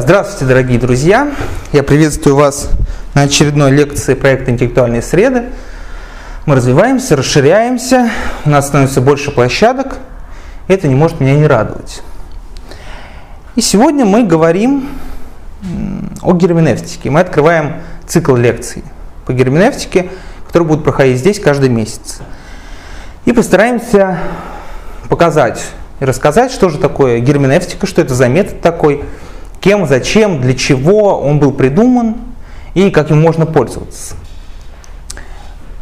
Здравствуйте, дорогие друзья! Я приветствую вас на очередной лекции проекта «Интеллектуальные среды». Мы развиваемся, расширяемся, у нас становится больше площадок. Это не может меня не радовать. И сегодня мы говорим о герменевтике. Мы открываем цикл лекций по герменевтике, которые будут проходить здесь каждый месяц. И постараемся показать и рассказать, что же такое герменевтика, что это за метод такой, кем, зачем, для чего он был придуман и как им можно пользоваться.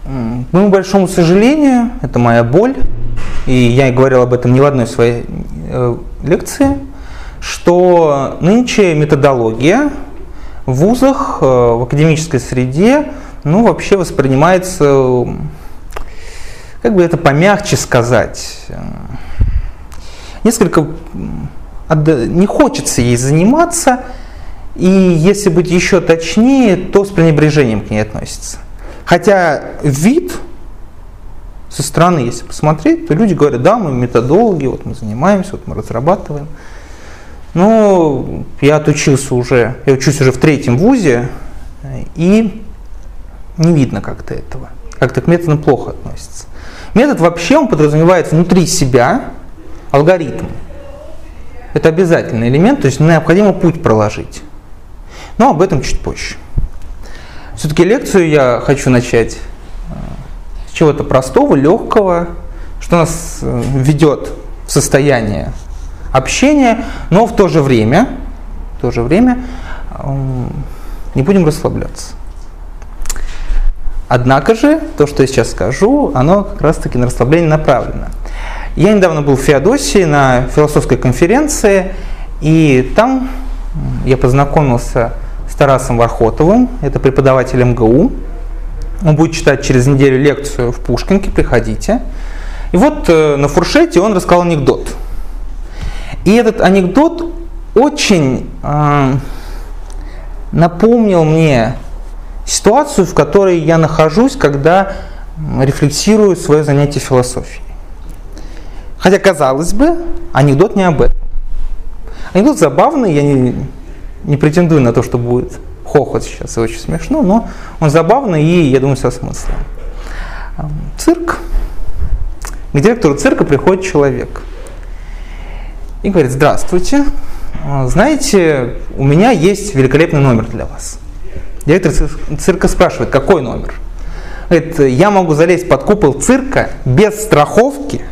К моему большому сожалению, это моя боль, и я говорил об этом не в одной своей э, лекции, что нынче методология в вузах, э, в академической среде, ну, вообще воспринимается, как бы это помягче сказать, э, несколько не хочется ей заниматься, и если быть еще точнее, то с пренебрежением к ней относится. Хотя вид со стороны, если посмотреть, то люди говорят, да, мы методологи, вот мы занимаемся, вот мы разрабатываем. Но я отучился уже, я учусь уже в третьем вузе, и не видно как-то этого. Как-то к методам плохо относится. Метод вообще он подразумевает внутри себя алгоритм. Это обязательный элемент, то есть необходимо путь проложить. Но об этом чуть позже. Все-таки лекцию я хочу начать э, с чего-то простого, легкого, что нас э, ведет в состояние общения, но в то же время, в то же время не будем расслабляться. Однако же, то, что я сейчас скажу, оно как раз-таки на расслабление направлено. Я недавно был в Феодосии на философской конференции, и там я познакомился с Тарасом Вархотовым, это преподаватель МГУ. Он будет читать через неделю лекцию в Пушкинке, приходите. И вот э, на фуршете он рассказал анекдот. И этот анекдот очень э, напомнил мне ситуацию, в которой я нахожусь, когда рефлексирую свое занятие философией. Хотя, казалось бы, анекдот не об этом. Анекдот забавный, я не, не претендую на то, что будет хохот сейчас, и очень смешно, но он забавный и, я думаю, со смыслом. Цирк. К директору цирка приходит человек и говорит, здравствуйте, знаете, у меня есть великолепный номер для вас. Директор цирка спрашивает, какой номер? Говорит, я могу залезть под купол цирка без страховки –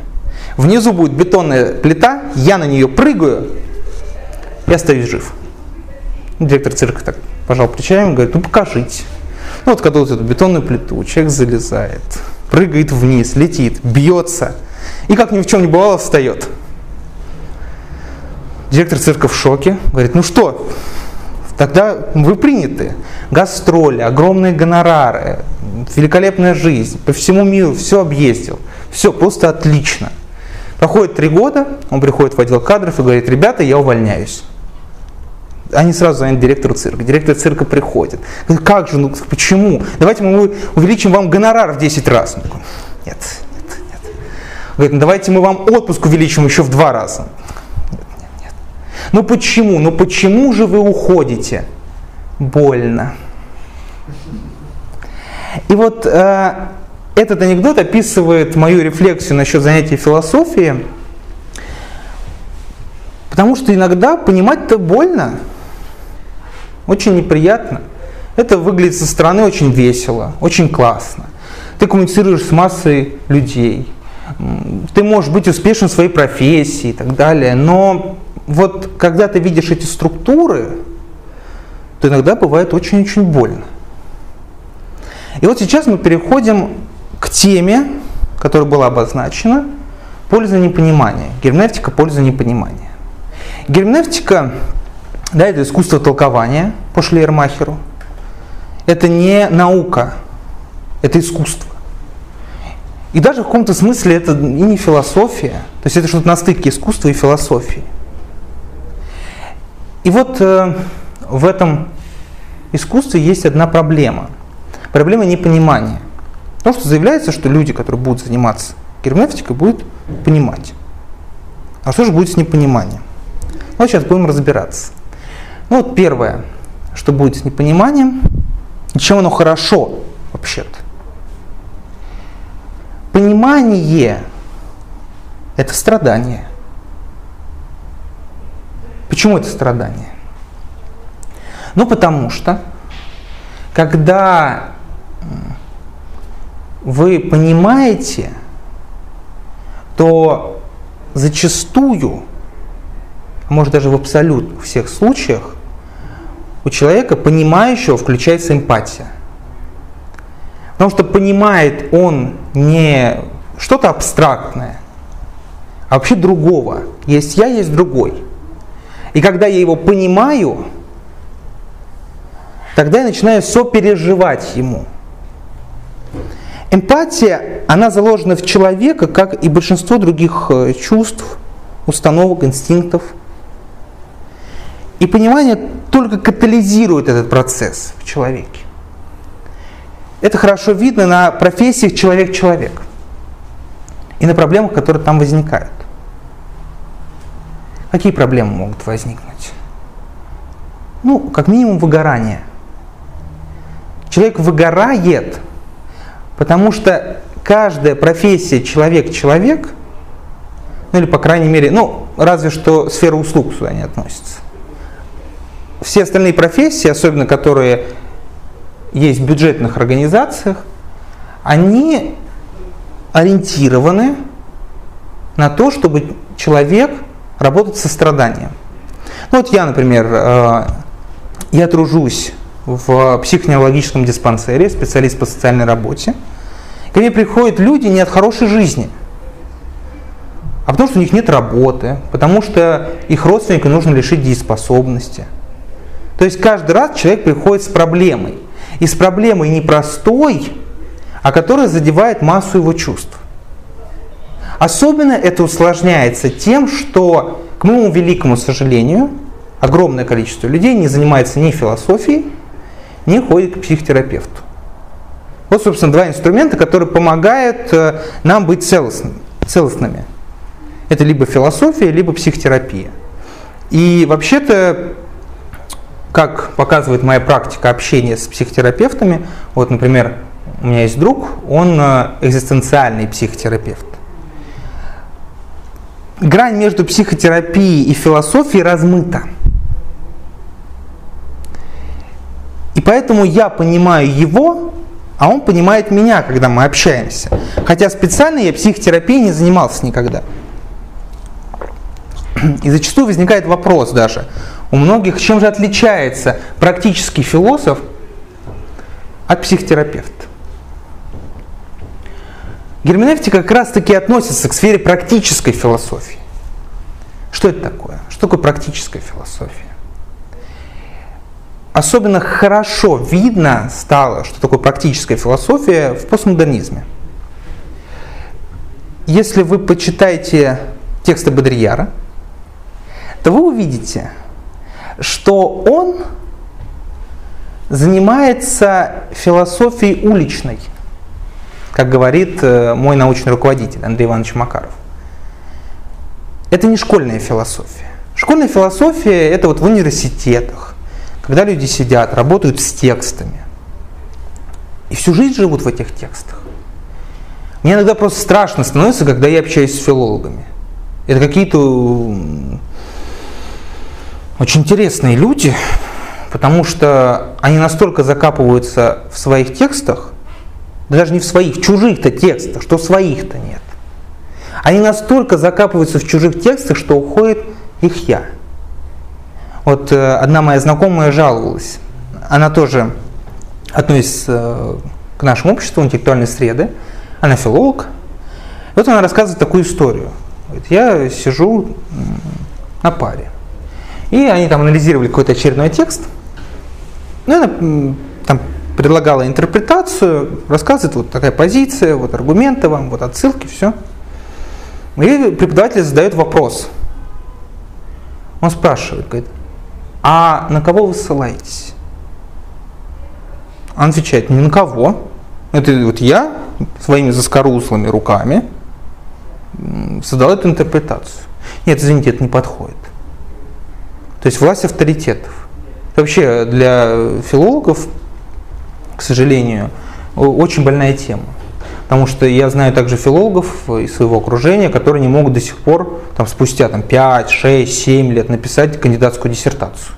Внизу будет бетонная плита, я на нее прыгаю и остаюсь жив. Директор цирка так пожал плечами, говорит, ну покажите. Ну вот когда вот эту бетонную плиту, человек залезает, прыгает вниз, летит, бьется, и как ни в чем не бывало, встает. Директор цирка в шоке, говорит, ну что, тогда вы приняты. Гастроли, огромные гонорары, великолепная жизнь, по всему миру все объездил. Все просто отлично. Проходит три года, он приходит в отдел кадров и говорит, ребята, я увольняюсь. Они сразу звонят директору цирка. Директор цирка приходит. Говорит, как же, ну почему? Давайте мы увеличим вам гонорар в 10 раз. Он такой, нет, нет, нет. Говорит, ну давайте мы вам отпуск увеличим еще в два раза. Нет, нет, нет. Ну почему? Ну почему же вы уходите? Больно. И вот э, этот анекдот описывает мою рефлексию насчет занятий философией, потому что иногда понимать-то больно, очень неприятно. Это выглядит со стороны очень весело, очень классно. Ты коммуницируешь с массой людей, ты можешь быть успешен в своей профессии и так далее, но вот когда ты видишь эти структуры, то иногда бывает очень-очень больно. И вот сейчас мы переходим к теме, которая была обозначена, польза непонимания. Герменевтика – польза непонимания. Герменевтика, да, это искусство толкования по Шлейермахеру. Это не наука, это искусство. И даже в каком-то смысле это и не философия, то есть это что-то на стыке искусства и философии. И вот э, в этом искусстве есть одна проблема. Проблема непонимания. Потому что заявляется, что люди, которые будут заниматься герменевтикой, будут понимать. А что же будет с непониманием? Ну, сейчас будем разбираться. Ну вот первое, что будет с непониманием, и чем оно хорошо вообще-то. Понимание – это страдание. Почему это страдание? Ну, потому что, когда вы понимаете, то зачастую, может даже в абсолютно всех случаях, у человека, понимающего, включается эмпатия. Потому что понимает он не что-то абстрактное, а вообще другого. Есть я, есть другой. И когда я его понимаю, тогда я начинаю сопереживать ему. Эмпатия, она заложена в человека, как и большинство других э, чувств, установок, инстинктов. И понимание только катализирует этот процесс в человеке. Это хорошо видно на профессиях человек-человек и на проблемах, которые там возникают. Какие проблемы могут возникнуть? Ну, как минимум выгорание. Человек выгорает, потому что каждая профессия человек-человек, ну или по крайней мере, ну разве что сфера услуг сюда не относится. Все остальные профессии, особенно которые есть в бюджетных организациях, они ориентированы на то, чтобы человек работать со страданием. Ну вот я, например, э, я тружусь в психоневрологическом диспансере, специалист по социальной работе. Ко мне приходят люди не от хорошей жизни, а потому что у них нет работы, потому что их родственника нужно лишить дееспособности. То есть каждый раз человек приходит с проблемой. И с проблемой непростой, а которая задевает массу его чувств. Особенно это усложняется тем, что, к моему великому сожалению, огромное количество людей не занимается ни философией, ни ходит к психотерапевту. Вот, собственно, два инструмента, которые помогают э, нам быть целостными. Это либо философия, либо психотерапия. И вообще-то, как показывает моя практика общения с психотерапевтами, вот, например, у меня есть друг, он э, экзистенциальный психотерапевт грань между психотерапией и философией размыта. И поэтому я понимаю его, а он понимает меня, когда мы общаемся. Хотя специально я психотерапией не занимался никогда. И зачастую возникает вопрос даже у многих, чем же отличается практический философ от психотерапевта. Герменевтика как раз таки относится к сфере практической философии. Что это такое? Что такое практическая философия? Особенно хорошо видно стало, что такое практическая философия в постмодернизме. Если вы почитаете тексты Бодрияра, то вы увидите, что он занимается философией уличной – как говорит э, мой научный руководитель Андрей Иванович Макаров. Это не школьная философия. Школьная философия – это вот в университетах, когда люди сидят, работают с текстами. И всю жизнь живут в этих текстах. Мне иногда просто страшно становится, когда я общаюсь с филологами. Это какие-то очень интересные люди, потому что они настолько закапываются в своих текстах, даже не в своих, в чужих-то текстах, что своих-то нет. Они настолько закапываются в чужих текстах, что уходит их я. Вот э, одна моя знакомая жаловалась. Она тоже относится э, к нашему обществу интеллектуальной среды. Она филолог. Вот она рассказывает такую историю. Я сижу на паре. И они там анализировали какой-то очередной текст. Ну, она там предлагала интерпретацию, рассказывает вот такая позиция, вот аргументы вам, вот отсылки, все. И преподаватель задает вопрос. Он спрашивает, говорит, а на кого вы ссылаетесь? Он отвечает, ни на кого. Это вот я своими заскорузлыми руками создал эту интерпретацию. Нет, извините, это не подходит. То есть власть авторитетов. вообще для филологов, к сожалению, очень больная тема. Потому что я знаю также филологов из своего окружения, которые не могут до сих пор, там, спустя там, 5, 6, 7 лет написать кандидатскую диссертацию.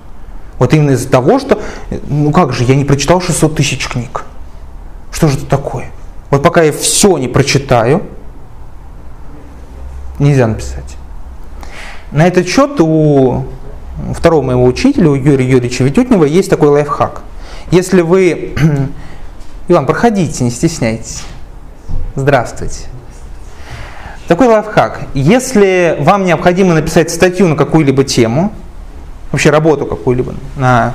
Вот именно из-за того, что, ну как же, я не прочитал 600 тысяч книг. Что же это такое? Вот пока я все не прочитаю, нельзя написать. На этот счет у второго моего учителя, у Юрия Юрьевича Витютнева, есть такой лайфхак. Если вы... Иван, проходите, не стесняйтесь. Здравствуйте. Такой лайфхак. Если вам необходимо написать статью на какую-либо тему, вообще работу какую-либо на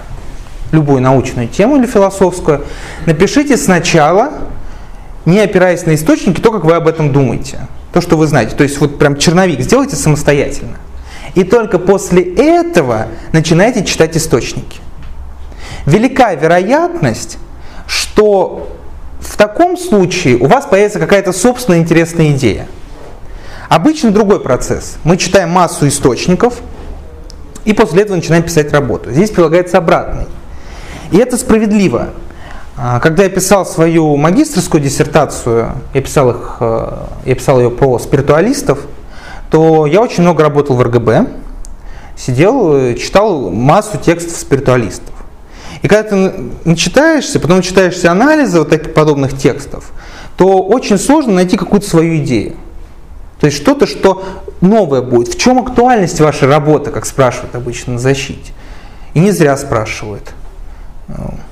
любую научную тему или философскую, напишите сначала, не опираясь на источники, то, как вы об этом думаете. То, что вы знаете. То есть вот прям черновик сделайте самостоятельно. И только после этого начинайте читать источники. Велика вероятность, что в таком случае у вас появится какая-то собственная интересная идея. Обычно другой процесс. Мы читаем массу источников, и после этого начинаем писать работу. Здесь прилагается обратный. И это справедливо. А, когда я писал свою магистрскую диссертацию, я писал, их, э, я писал ее про спиритуалистов, то я очень много работал в РГБ, сидел, э, читал массу текстов спиритуалистов. И когда ты начитаешься, потом читаешься анализы вот таких подобных текстов, то очень сложно найти какую-то свою идею. То есть что-то, что новое будет. В чем актуальность вашей работы, как спрашивают обычно на защите. И не зря спрашивают.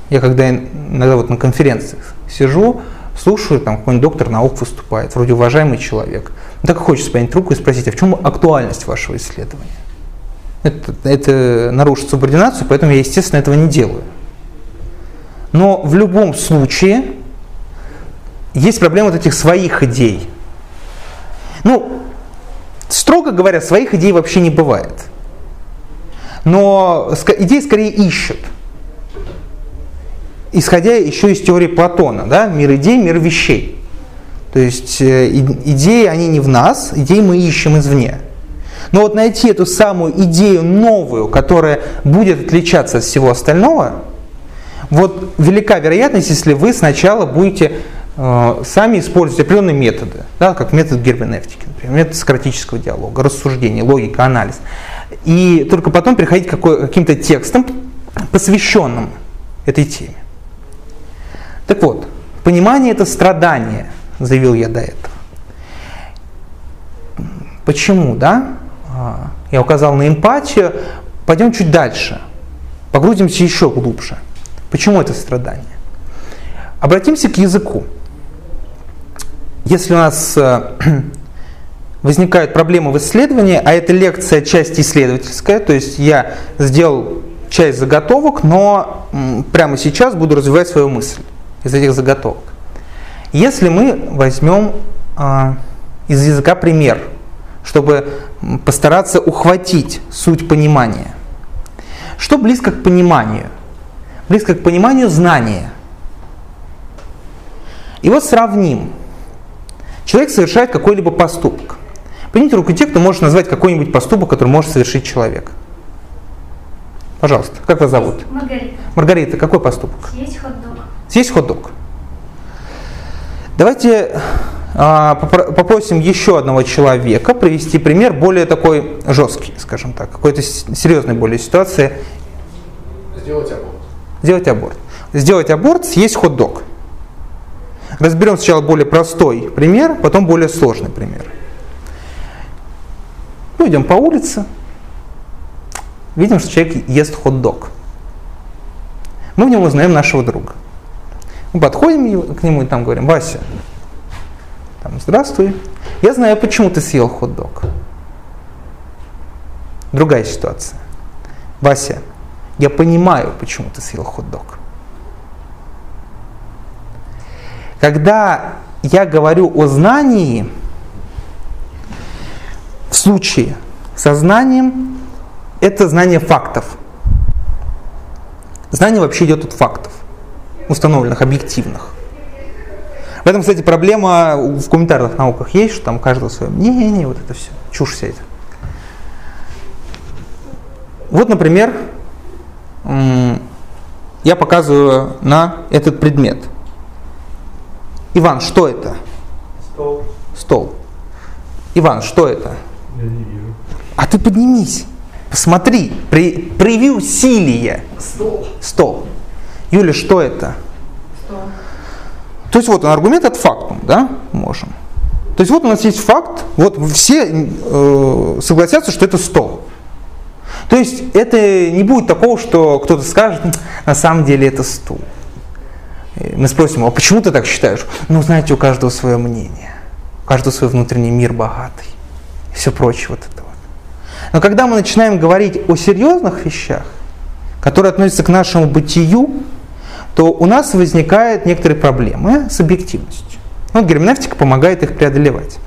Я когда иногда вот на конференциях сижу, слушаю, там какой-нибудь доктор наук выступает, вроде уважаемый человек. Но так хочется поднять трубку и спросить, а в чем актуальность вашего исследования? Это, это нарушит субординацию, поэтому я, естественно, этого не делаю. Но в любом случае есть проблема вот этих своих идей. Ну, строго говоря, своих идей вообще не бывает. Но идеи скорее ищут. Исходя еще из теории Платона, да, мир идей, мир вещей. То есть э, идеи, они не в нас, идеи мы ищем извне. Но вот найти эту самую идею новую, которая будет отличаться от всего остального, вот велика вероятность, если вы сначала будете э, сами использовать определенные методы, да, как метод герменевтики, например, метод сократического диалога, рассуждения, логика, анализ. И только потом переходить к каким-то текстам, посвященным этой теме. Так вот, понимание это страдание, заявил я до этого. Почему, да? А, я указал на эмпатию. Пойдем чуть дальше. Погрузимся еще глубже. Почему это страдание? Обратимся к языку. Если у нас э, возникают проблемы в исследовании, а эта лекция часть исследовательская, то есть я сделал часть заготовок, но прямо сейчас буду развивать свою мысль из этих заготовок. Если мы возьмем э, из языка пример, чтобы постараться ухватить суть понимания. Что близко к пониманию? Близко к пониманию знания. И вот сравним. Человек совершает какой-либо поступок. Поднимите руку те, кто может назвать какой-нибудь поступок, который может совершить человек. Пожалуйста, как вас зовут? Маргарита. Маргарита, какой поступок? Съесть хот-дог. Съесть хот-дог. Давайте а, попросим еще одного человека привести пример более такой жесткий, скажем так, какой-то серьезной более ситуации. Сделать аборт. Сделать аборт. Сделать аборт, съесть хот-дог. Разберем сначала более простой пример, потом более сложный пример. Мы идем по улице, видим, что человек ест хот-дог. Мы в нем узнаем нашего друга. Мы подходим к нему и там говорим, Вася, там, здравствуй, я знаю, почему ты съел хот-дог. Другая ситуация. Вася, я понимаю, почему ты съел хот-дог. Когда я говорю о знании, в случае со знанием, это знание фактов. Знание вообще идет от фактов, установленных, объективных. В этом, кстати, проблема в гуманитарных науках есть, что там каждого свое мнение, вот это все, чушь вся эта. Вот, например, я показываю на этот предмет. Иван, что это? Стол. Стол. Иван, что это? Я не вижу. А ты поднимись, посмотри, при, прояви усилие. Стол. Стол. Юля, что это? Что? То есть вот он аргумент от фактум, да, можем. То есть вот у нас есть факт, вот все э, согласятся, что это стол. То есть это не будет такого, что кто-то скажет, на самом деле это стул. Мы спросим, а почему ты так считаешь? Ну, знаете, у каждого свое мнение, у каждого свой внутренний мир богатый и все прочее вот это вот. Но когда мы начинаем говорить о серьезных вещах, которые относятся к нашему бытию, то у нас возникают некоторые проблемы с объективностью. Вот герменевтика помогает их преодолевать.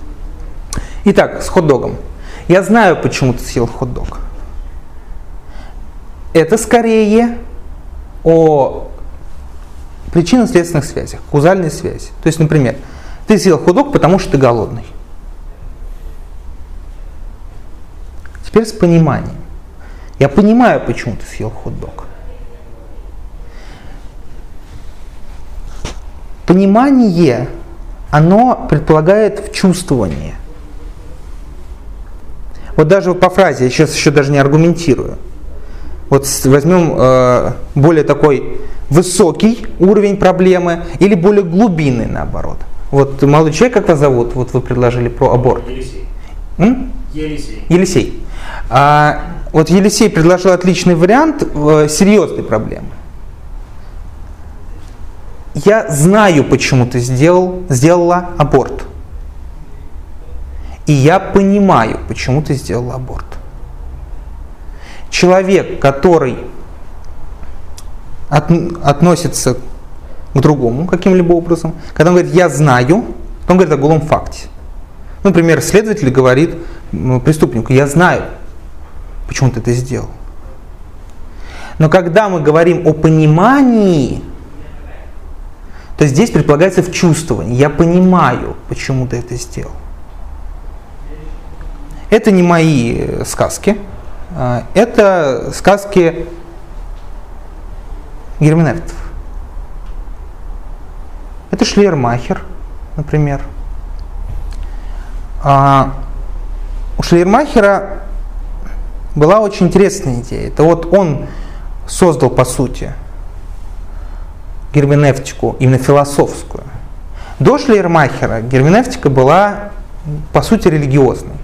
Итак, с хот-догом. Я знаю, почему ты съел хот-дог. Это скорее о причинно-следственных связях, каузальной связи. То есть, например, ты съел хот-дог, потому что ты голодный. Теперь с пониманием. Я понимаю, почему ты съел хот-дог. Понимание, оно предполагает вчувствование. Вот даже по фразе, я сейчас еще даже не аргументирую. Вот возьмем э, более такой высокий уровень проблемы или более глубинный наоборот. Вот молодой человек, как вас зовут? Вот вы предложили про аборт. Елисей. М? Елисей. Елисей. А, вот Елисей предложил отличный вариант э, серьезной проблемы. Я знаю, почему ты сделал, сделала аборт. И я понимаю, почему ты сделала аборт. Человек, который от- относится к другому каким-либо образом, когда он говорит «я знаю», то он говорит о голом факте. Например, следователь говорит м, преступнику, я знаю, почему ты это сделал. Но когда мы говорим о понимании, то здесь предполагается в чувствовании. Я понимаю, почему ты это сделал. Это не мои э, сказки, это сказки герменевтов. Это Шлейермахер, например. А, у Шлейермахера была очень интересная идея. Это вот он создал, по сути, герменевтику, именно философскую. До Шлейермахера герменевтика была, по сути, религиозной.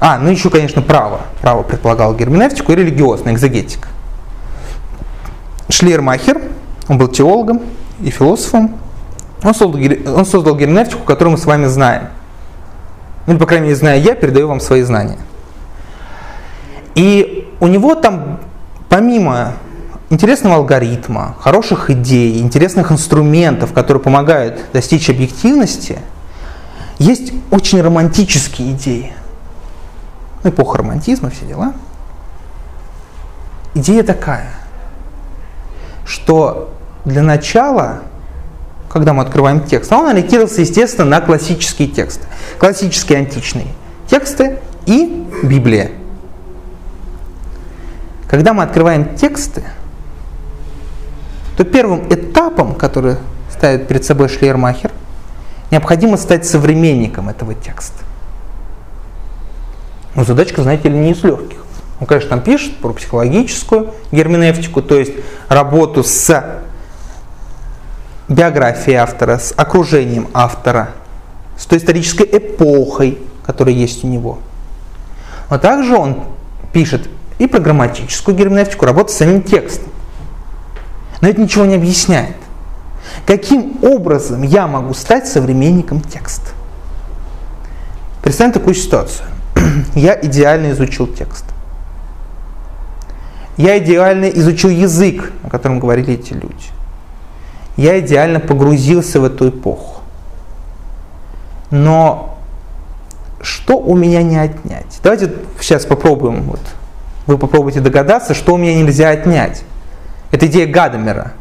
А, ну еще, конечно, право. Право предполагало герменевтику и религиозная экзегетика. Шлейермахер, он был теологом и философом, он создал, он создал герменевтику, которую мы с вами знаем. Ну, по крайней мере, знаю я, передаю вам свои знания. И у него там, помимо интересного алгоритма, хороших идей, интересных инструментов, которые помогают достичь объективности, есть очень романтические идеи. Ну, эпоха романтизма, все дела. Идея такая, что для начала, когда мы открываем текст, он ориентировался, естественно, на классические тексты. Классические античные тексты и Библия. Когда мы открываем тексты, то первым этапом, который ставит перед собой Шлейермахер, необходимо стать современником этого текста. Но задачка, знаете ли, не из легких. Он, конечно, там пишет про психологическую герменевтику, то есть работу с биографией автора, с окружением автора, с той исторической эпохой, которая есть у него. Но также он пишет и про грамматическую герменевтику, работу с самим текстом. Но это ничего не объясняет. Каким образом я могу стать современником текста? Представим такую ситуацию. Я идеально изучил текст. Я идеально изучил язык, о котором говорили эти люди. Я идеально погрузился в эту эпоху. Но что у меня не отнять? Давайте сейчас попробуем, вот, вы попробуйте догадаться, что у меня нельзя отнять. Это идея Гадамера.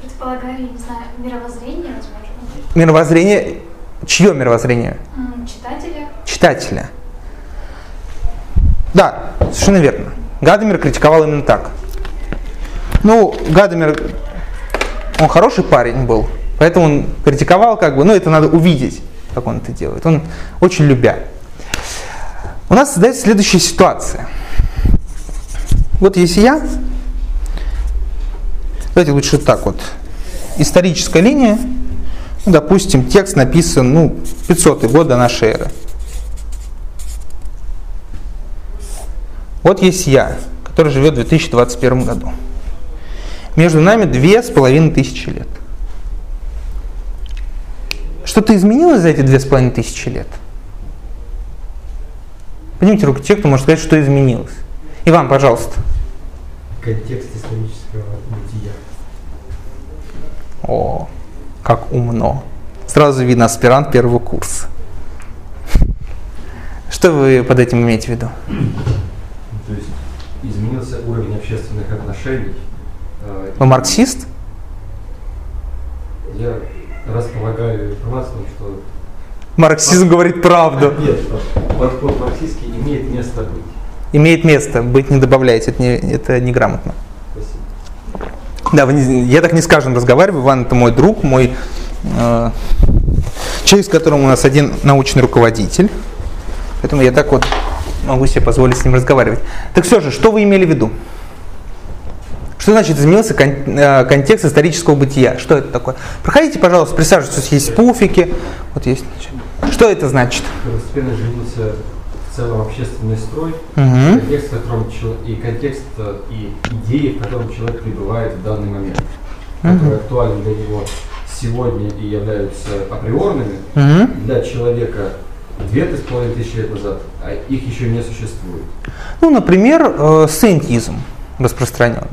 Предполагаю, не знаю, мировоззрение, возможно, Мировоззрение, чье мировоззрение? Читателя. Читателя. Да, совершенно верно. Гадамер критиковал именно так. Ну, Гадамер, он хороший парень был, поэтому он критиковал как бы, ну это надо увидеть, как он это делает. Он очень любя. У нас создается следующая ситуация. Вот если я, давайте лучше так вот, историческая линия, ну, допустим, текст написан, ну, 500 год до нашей эры. Вот есть я, который живет в 2021 году. Между нами две с половиной тысячи лет. Что-то изменилось за эти две с половиной тысячи лет? Поднимите руку те, кто может сказать, что изменилось. Иван, пожалуйста. Контекст исторического бытия. О, как умно. Сразу видно аспирант первого курса. Что вы под этим имеете в виду? Изменился уровень общественных отношений. Э, Вы марксист? Я располагаю информацией, что Марксизм говорит правду. нет, подход марксистский имеет место быть. Имеет место, быть не добавляете, это, не, это неграмотно. Спасибо. Да, вы не- я так не скажем разговариваю. Иван это мой друг, мой э, человек, с которым у нас один научный руководитель. Поэтому я так вот могу себе позволить с ним разговаривать. Так все же, что вы имели в виду? Что значит изменился э, контекст исторического бытия? Что это такое? Проходите, пожалуйста, присаживайтесь, есть пуфики. Вот есть. Что это значит? Постепенно изменился в целом общественный строй, Мгм. контекст, в котором и контекст э, и идеи, в котором человек пребывает в данный момент, Мгм. которые актуальны для него сегодня и являются априорными, Мгм. для человека две с половиной тысячи лет назад, а их еще не существует. Ну, например, э, сcientism распространенный.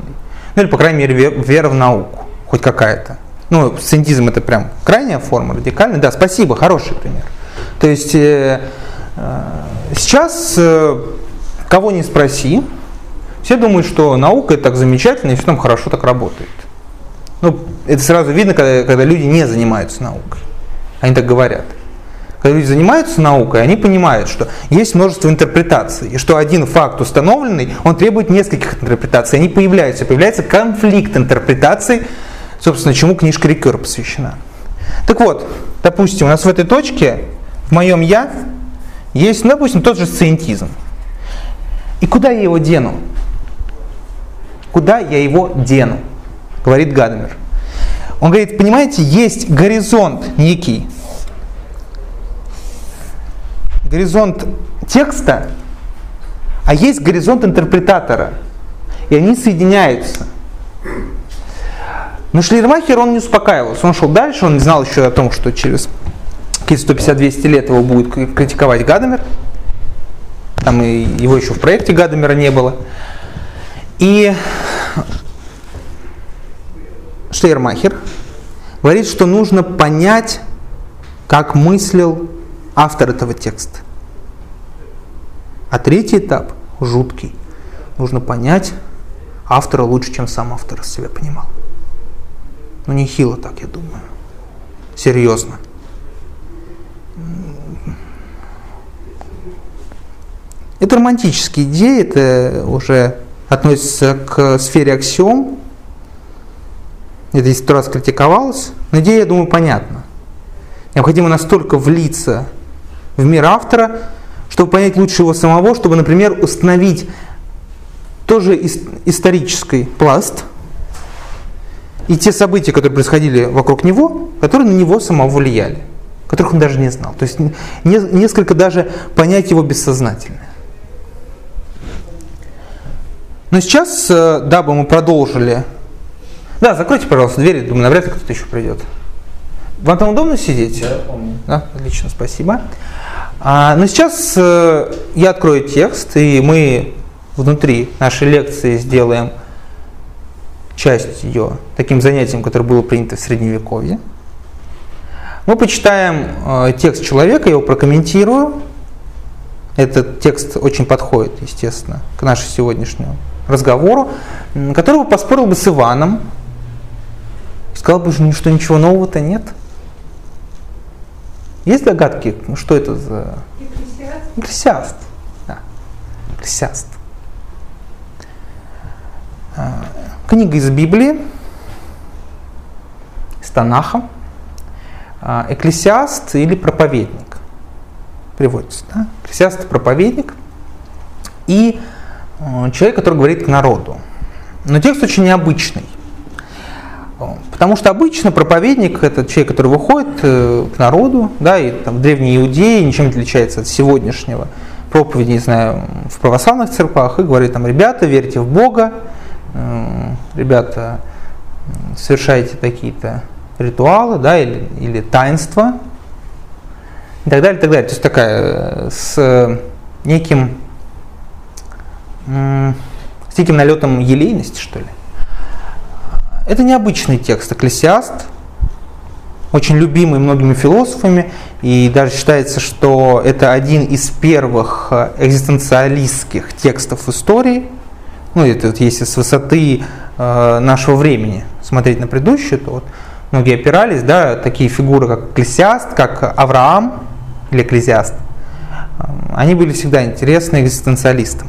Ну, или, по крайней мере, ве- вера в науку. Хоть какая-то. Ну, сcientism это прям крайняя форма, радикальная. Да, спасибо, хороший пример. То есть э, э, сейчас э, кого не спроси, все думают, что наука это так замечательно и все там хорошо так работает. Ну, это сразу видно, когда, когда люди не занимаются наукой. Они так говорят. Когда люди занимаются наукой, они понимают, что есть множество интерпретаций, и что один факт установленный, он требует нескольких интерпретаций. Они появляются, появляется конфликт интерпретаций, собственно, чему книжка Рикер посвящена. Так вот, допустим, у нас в этой точке, в моем «я», есть, ну, допустим, тот же сциентизм. И куда я его дену? Куда я его дену? Говорит Гадамер. Он говорит, понимаете, есть горизонт некий, горизонт текста, а есть горизонт интерпретатора. И они соединяются. Но Шлейермахер, он не успокаивался. Он шел дальше, он не знал еще о том, что через какие-то 150-200 лет его будет критиковать Гадамер. Там и его еще в проекте Гадамера не было. И Шлейермахер говорит, что нужно понять, как мыслил автор этого текста. А третий этап, жуткий, нужно понять автора лучше, чем сам автор себя понимал. Ну, нехило так, я думаю. Серьезно. Это романтические идеи, это уже относится к сфере аксиом. Это сто раз критиковалось, но идея, я думаю, понятна. Необходимо настолько влиться в мир автора, чтобы понять лучше его самого, чтобы, например, установить тоже ис- исторический пласт и те события, которые происходили вокруг него, которые на него самого влияли, которых он даже не знал. То есть не- несколько даже понять его бессознательно. Но сейчас, э, дабы мы продолжили... Да, закройте, пожалуйста, двери, думаю, навряд ли кто-то еще придет. Вам там удобно сидеть? Да, помню. Да, отлично, спасибо. А, но сейчас э, я открою текст, и мы внутри нашей лекции сделаем часть ее таким занятием, которое было принято в Средневековье. Мы почитаем э, текст человека, я его прокомментирую. Этот текст очень подходит, естественно, к нашему сегодняшнему разговору, бы поспорил бы с Иваном, сказал бы, что ничего нового-то нет. Есть догадки, что это за экклесиаст? Да, экклесиаст. А, книга из Библии, из Танаха, а, экклесиаст или проповедник. Приводится, да? Экклесиаст – проповедник и э, человек, который говорит к народу. Но текст очень необычный. Потому что обычно проповедник – это человек, который выходит э, к народу, да, и там, в древней Иудее ничем не отличается от сегодняшнего проповеди, не знаю, в православных церквах, и говорит там, ребята, верьте в Бога, э, ребята, совершайте такие-то ритуалы, да, или, или таинства, и так далее, и так далее. То есть такая э, с неким, с неким налетом елейности, что ли. Это необычный текст, Экклесиаст, очень любимый многими философами, и даже считается, что это один из первых э, экзистенциалистских текстов истории. Ну, это вот если с высоты э, нашего времени смотреть на предыдущую, то вот многие опирались, да, такие фигуры, как Экклесиаст, как Авраам или Экклезиаст, э, они были всегда интересны экзистенциалистам.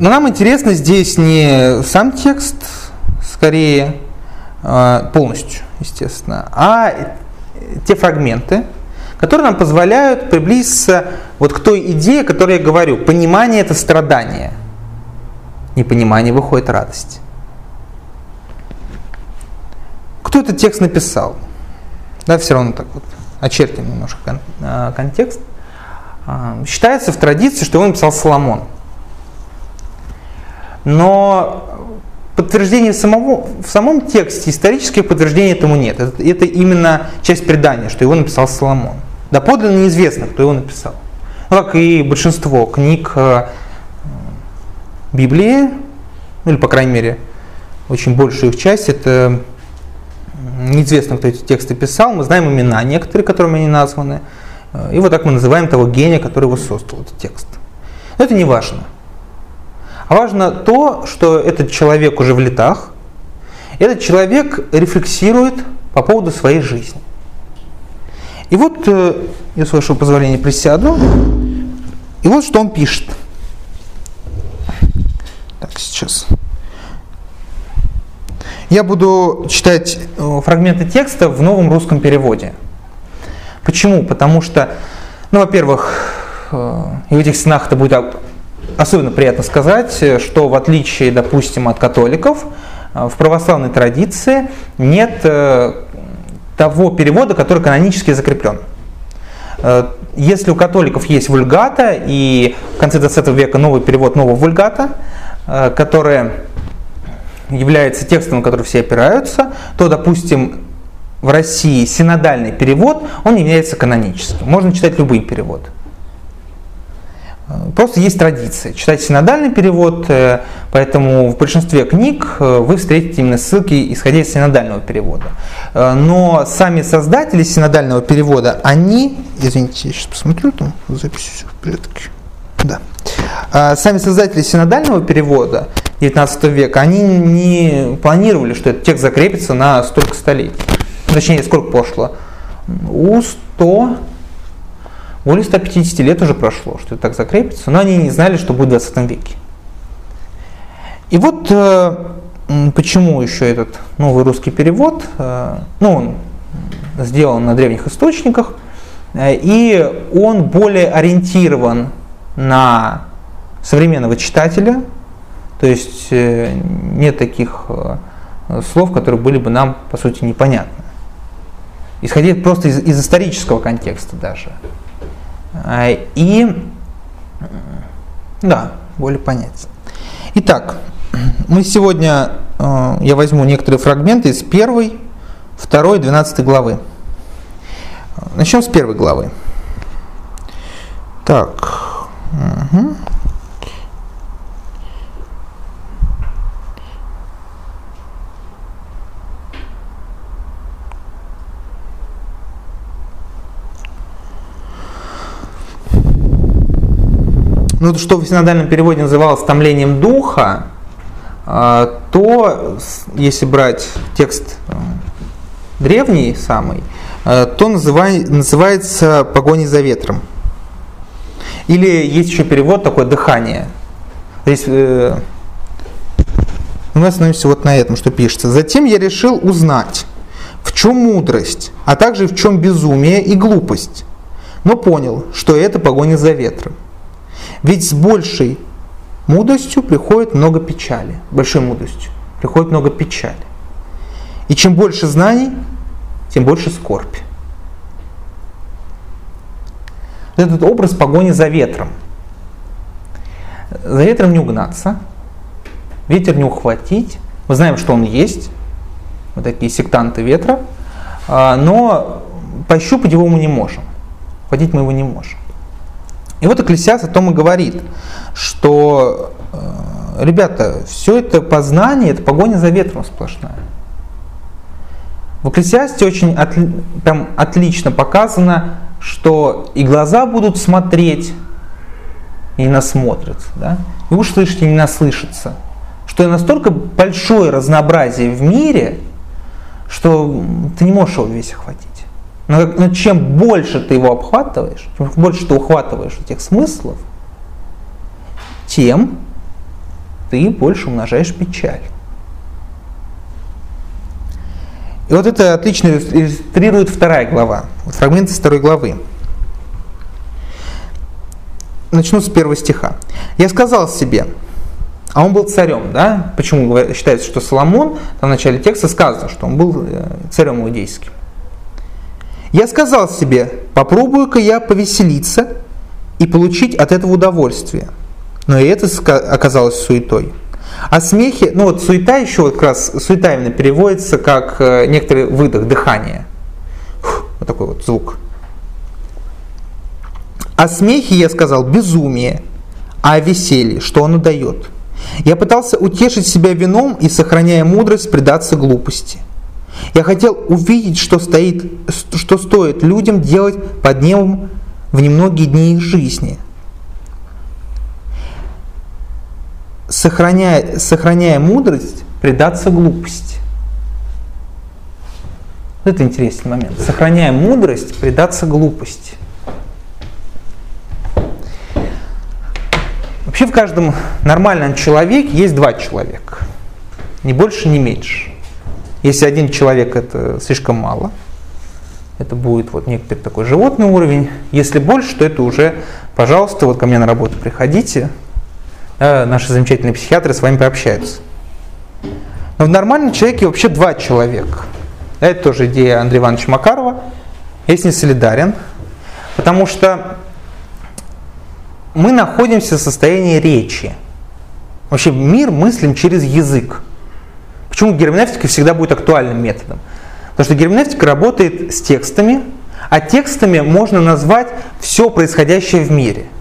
Но нам интересно здесь не сам текст, скорее э, полностью, естественно, а те фрагменты, которые нам позволяют приблизиться вот к той идее, о которой я говорю. Понимание – это страдание. Непонимание выходит радость. Кто этот текст написал? Да, все равно так вот очертим немножко э, контекст. А, считается в традиции, что его написал Соломон – но подтверждения самого, в самом тексте, исторических подтверждений этому нет. Это, это именно часть предания, что его написал Соломон. Доподлинно неизвестно, кто его написал. Ну, как и большинство книг э, Библии, ну, или, по крайней мере, очень большую их часть, это неизвестно, кто эти тексты писал. Мы знаем имена некоторые, которыми они названы. Э, и вот так мы называем того гения, который его создал, этот текст. Но это не важно. Важно то, что этот человек уже в летах, этот человек рефлексирует по поводу своей жизни. И вот, э, я с вашего позволения присяду, и вот что он пишет. Так, сейчас. Я буду читать э, фрагменты текста в новом русском переводе. Почему? Потому что, ну, во-первых, э, и в этих стенах это будет особенно приятно сказать, что в отличие, допустим, от католиков, э, в православной традиции нет э, того перевода, который канонически закреплен. Э, если у католиков есть вульгата и в конце 20 века новый перевод нового вульгата, который является текстом, на который все опираются, то, допустим, в России синодальный перевод, он является каноническим. Можно читать любые переводы. Просто есть традиция читать синодальный перевод, э, поэтому в большинстве книг э, вы встретите именно ссылки, исходя из синодального перевода. Э, но сами создатели синодального перевода, они, извините, я сейчас посмотрю, там запись все в порядке. Да. Сами создатели синодального перевода 19 века, они не планировали, что этот текст закрепится на столько столетий. Точнее, сколько пошло? У 100 более 150 лет уже прошло, что это так закрепится, но они не знали, что будет в 20 веке. И вот э, почему еще этот новый русский перевод, э, ну, он сделан на древних источниках, э, и он более ориентирован на современного читателя, то есть э, нет таких э, слов, которые были бы нам, по сути, непонятны. Исходя просто из, из исторического контекста даже. А, и, да, более понятен. Итак, мы сегодня, э, я возьму некоторые фрагменты из первой, второй, двенадцатой главы. Начнем с первой главы. Так. Угу. Ну, что в синодальном переводе называлось томлением духа, а, то, если брать текст э, древний самый, э, то называй, называется погоней за ветром. Или есть еще перевод такой дыхание. Здесь э, Мы остановимся вот на этом, что пишется. Затем я решил узнать, в чем мудрость, а также в чем безумие и глупость. Но понял, что это погоня за ветром. Ведь с большей мудростью приходит много печали. Большой мудростью приходит много печали. И чем больше знаний, тем больше скорбь. Этот образ погони за ветром. За ветром не угнаться, ветер не ухватить. Мы знаем, что он есть, вот такие сектанты ветра, а, но пощупать его мы не можем. Хватить мы его не можем. И вот Экклесиас о том и говорит, что, э, ребята, все это познание, это погоня за ветром сплошная. В Экклесиасте очень от, прям отлично показано, что и глаза будут смотреть, и насмотрятся, да? и уж слышать, и не наслышаться. Что настолько большое разнообразие в мире, что ты не можешь его весь охватить. Но, но чем больше ты его обхватываешь, чем больше ты ухватываешь этих смыслов, тем ты больше умножаешь печаль. И вот это отлично иллюстрирует вторая глава, вот фрагмент из второй главы. Начну с первого стиха. «Я сказал себе, а он был царем, да? Почему считается, что Соломон, там в начале текста сказано, что он был э, царем иудейским. Я сказал себе, попробую-ка я повеселиться и получить от этого удовольствие. Но и это оказалось суетой. А смехи, ну вот суета еще вот как раз, суета именно переводится как э, некоторый выдох, дыхание. вот такой вот звук. О смехе я сказал безумие, а о веселье, что оно дает. Я пытался утешить себя вином и, сохраняя мудрость, предаться глупости. Я хотел увидеть, что, стоит, что стоит людям делать под небом в немногие дни их жизни – сохраняя, сохраняя мудрость, предаться глупости. Это интересный момент. Сохраняя мудрость, предаться глупости. Вообще в каждом нормальном человеке есть два человека. Ни больше, ни меньше. Если один человек это слишком мало, это будет вот некоторый такой животный уровень. Если больше, то это уже, пожалуйста, вот ко мне на работу приходите, наши замечательные психиатры с вами пообщаются. Но в нормальном человеке вообще два человека. Это тоже идея Андрея Ивановича Макарова. Я с ней солидарен, потому что мы находимся в состоянии речи. Вообще мир мыслим через язык. Почему герменевтика всегда будет актуальным методом? Потому что герменевтика работает с текстами, а текстами можно назвать все происходящее в мире –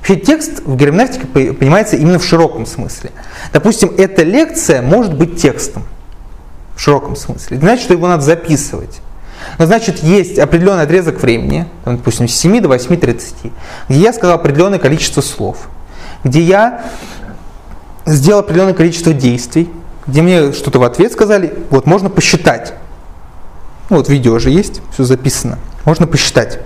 Вообще текст в герменевтике понимается именно в широком смысле. Допустим, эта лекция может быть текстом в широком смысле. Это значит, что его надо записывать. Но значит, есть определенный отрезок времени, допустим, с 7 до 8.30, где я сказал определенное количество слов, где я сделал определенное количество действий, где мне что-то в ответ сказали, вот можно посчитать. Ну, вот видео же есть, все записано. Можно посчитать.